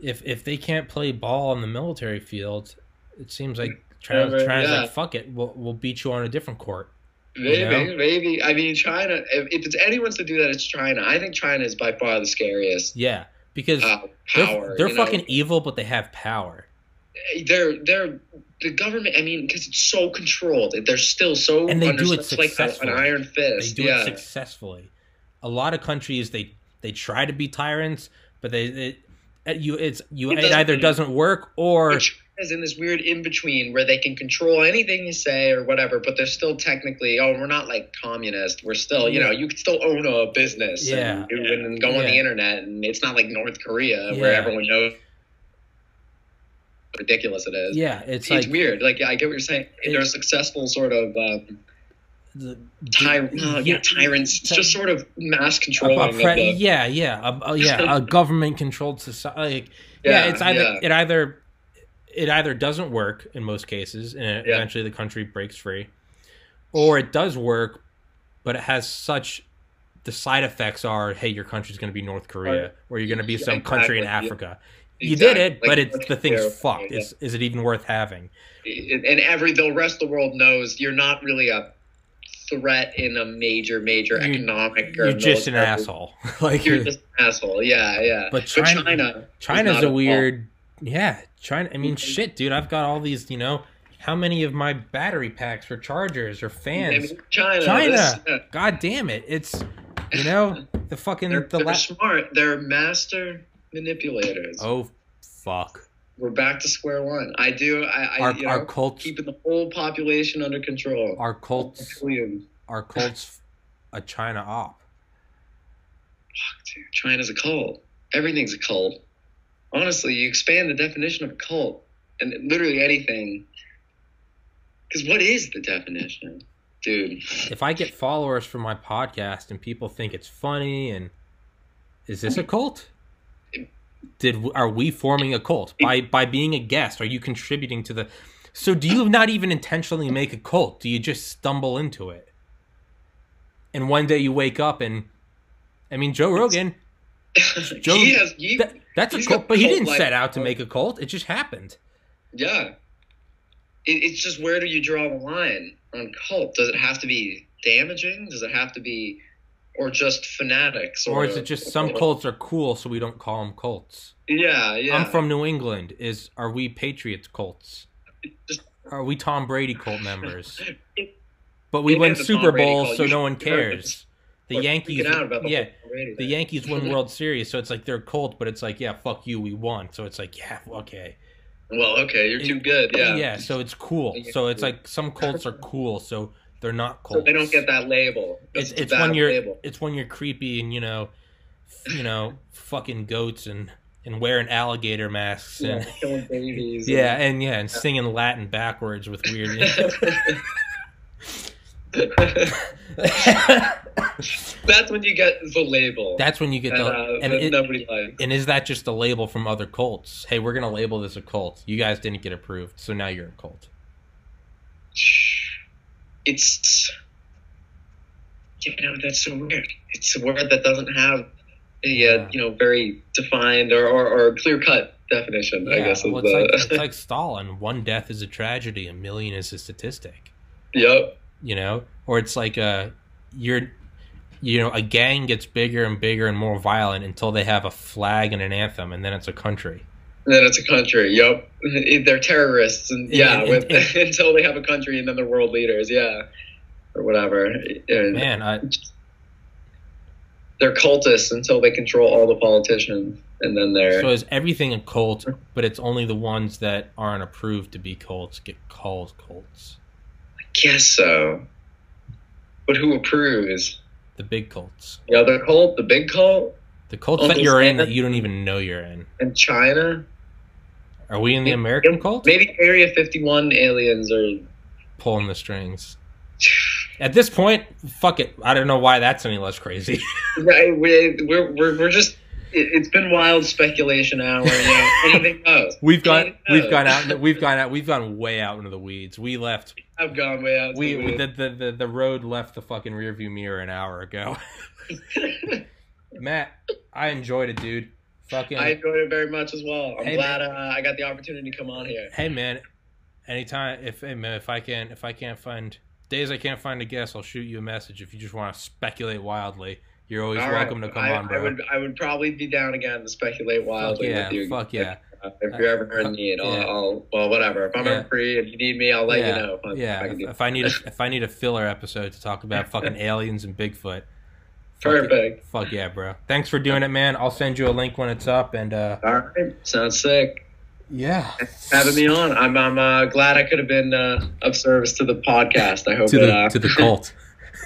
if if they can't play ball on the military field, it seems like China's,
Yeah,
China's
yeah.
like fuck it, we'll we'll beat you on a different court.
Maybe,
know?
maybe. I mean, China. If, if it's anyone's to do that, it's China. I think China is by far the scariest
Yeah, because
uh,
they're,
power.
they're
you know?
fucking evil, but they have power.
They're they're the government. I mean, because it's so controlled. They're still so
And they
under
do it
such, like
successfully.
an iron fist.
They do
yeah.
it successfully. A lot of countries they they try to be tyrants, but they, they uh, you it's you
It
it, either doesn't work or
China's in this weird in between where they can control anything you say or whatever, but they're still technically, oh, we're not like communist. We're still, you know, you can still own a business
Yeah.
and, and go on
Yeah.
the internet, and it's not like North Korea
Yeah.
where everyone knows ridiculous it is.
yeah, it's
It's,
like
weird. Like, yeah, I get what you're saying. They're a successful sort of um,
the,
ty- uh, yeah, tyrants. It's just sort of mass controlling.
pre-
the,
yeah, yeah, a, a- yeah, a (laughs) government controlled society. Like, yeah,
Yeah,
it's either
yeah.
it either it either doesn't work in most cases, and eventually the country breaks free, or it does work, but it has such the side effects are, hey, your country's going to be North Korea, or you're going to be some country in
exactly.
You did it, but it's the thing's fucked.
Yeah.
Is is it even worth having?
and every the rest of the world knows you're not really a threat in a major major
You're-
economic
You're just an asshole. (laughs) like
you're just an asshole yeah yeah
But China-
China
China's a weird. Yeah, China. I mean, mm-hmm. shit, dude. I've got all these. You know, how many of my battery packs for chargers or fans?
China
China.
this- yeah.
God damn it! It's you (laughs) know the fucking
they're,
the
they're
la-
smart they're master manipulators
oh fuck
we're back to square one I do I, I
our
you know,
cults
keeping the whole population under control
our cults our cults a China op.
Fuck, Dude, China's a cult. Everything's a cult. Honestly, you expand the definition of a cult and literally anything. Because what is the definition? Dude,
If I get followers for my podcast and people think it's funny and is this a cult? Did are we forming a cult by by being a guest? Are you contributing to the? So do you not even intentionally make a cult? Do you just stumble into it? And one day you wake up and, I mean, Joe Rogan, (laughs) Joe,
he has, he,
that, that's a cult, but he didn't set out to make a cult. It just happened.
yeah. It, it's just where do you draw the line on cult? Does it have to be damaging? Does it have to be, or just fanatics?
Or is it just some cults are cool, so we don't call them cults?
Yeah, yeah.
I'm from New England. Is are we Patriots cults? Are we Tom Brady cult members? (laughs) But we win
is a Tom
Super Bowls, so no one cares. The Yankees,
out about the
yeah, the. Yankees win (laughs) World Series, so it's like they're cult, but it's like, yeah, fuck you, we won. So it's like, yeah, okay,
Well, okay, you're too good. Yeah.
yeah. So it's cool. So it's like some cults are cool, so they're not
So
cults.
they don't get that label.
It's,
That's
it's when you're
label.
it's when you're creepy and you know, you know, fucking goats and and wearing alligator masks and
yeah, killing babies.
Yeah, and yeah, and singing Latin backwards with weird. (laughs) (laughs)
That's when you get the label.
That's when you get the
uh,
and it,
nobody likes.
and is that just a label from other cults? Hey, we're gonna label this a cult. You guys didn't get approved, so now you're a cult.
It's you know that's so weird. It's a word that doesn't have a
Yeah.
uh, you know very defined or or, or clear cut definition. I guess
well, it's
the
like it's (laughs) like Stalin. One death is a tragedy. A million is a statistic.
yep.
You know, or it's like a you're. You know, a gang gets bigger and bigger and more violent until they have a flag and an anthem, and then it's a country.
And then it's a country. Yep. (laughs) They're terrorists, and yeah,
And-
with,
and- (laughs) (laughs)
until they have a country, and then they're world leaders. Yeah, or whatever. And
Man, I,
they're cultists until they control all the politicians, and then they're
So is everything a cult, but it's only the ones that aren't approved to be cults get called cults.
I guess so. But who approves?
The big cults.
Yeah, the other cult, the big cult,
The cults
Uncle
that you're in that you don't even know you're in.
and China.
Are we in the American cult?
Maybe Area Fifty One aliens are.
Pulling the strings. At this point, fuck it. I don't know why that's any less crazy. (laughs)
Right, we- we're, we're, we're just. It, it's been wild speculation hour. Anything goes.
we've gone
Anything
we've gone out we've gone out we've gone way out into the weeds. We left
I've gone way out.
we
the-
the, the, the, the road left the fucking rearview mirror an hour ago. (laughs) (laughs) Matt, I enjoyed it, dude. Fucking
I enjoyed it very much as well. I'm
Hey,
glad uh, I got the opportunity to come on here.
hey man anytime if hey man if i can if i can't find days i can't find a guest i'll shoot you a message if you just want to speculate wildly you're always
All right,
welcome to come
I,
on bro
I would, I would probably be down again to speculate
fuck
wildly
yeah
with you.
fuck yeah
Uh, if you're ever in need, I'll,
Yeah.
I'll well, whatever. If I'm
Yeah.
ever free, if you need me, I'll let
yeah,
you know. If,
yeah.
if I
If, if I need a if I need a filler episode to talk about fucking (laughs) aliens and Bigfoot, fuck
Perfect.
Fuck yeah, bro. Thanks for doing it, man. I'll send you a link when it's up, and uh,
All right, sounds sick.
yeah,
Having me on, I'm I'm uh, glad I could have been uh, of service to the podcast. I hope
to
it,
the
uh,
to the cult.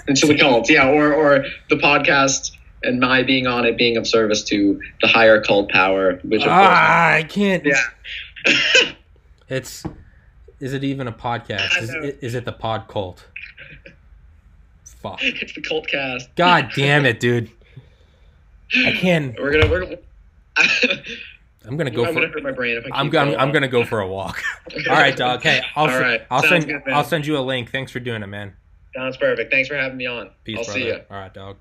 and (laughs) to the cult, yeah, or or the podcast and my being on it being of service to the higher cult power, which of
ah, I can't.
yeah.
It's. Is it even a podcast? (laughs) Is, is it the pod cult? Fuck.
it's the cult cast.
God damn it, dude. I can't.
We're gonna we're.
I'm gonna go
I'm
for.
gonna hurt my brain if I keep
I'm gonna,
going
I'm gonna go for a walk. All right, dog. Hey, I'll
All
s- I'll
Sounds
send
good.
I'll send you a link. Thanks for doing it, man.
Sounds perfect. Thanks for having me on.
Peace,
I'll
brother.
see you.
All right, dog.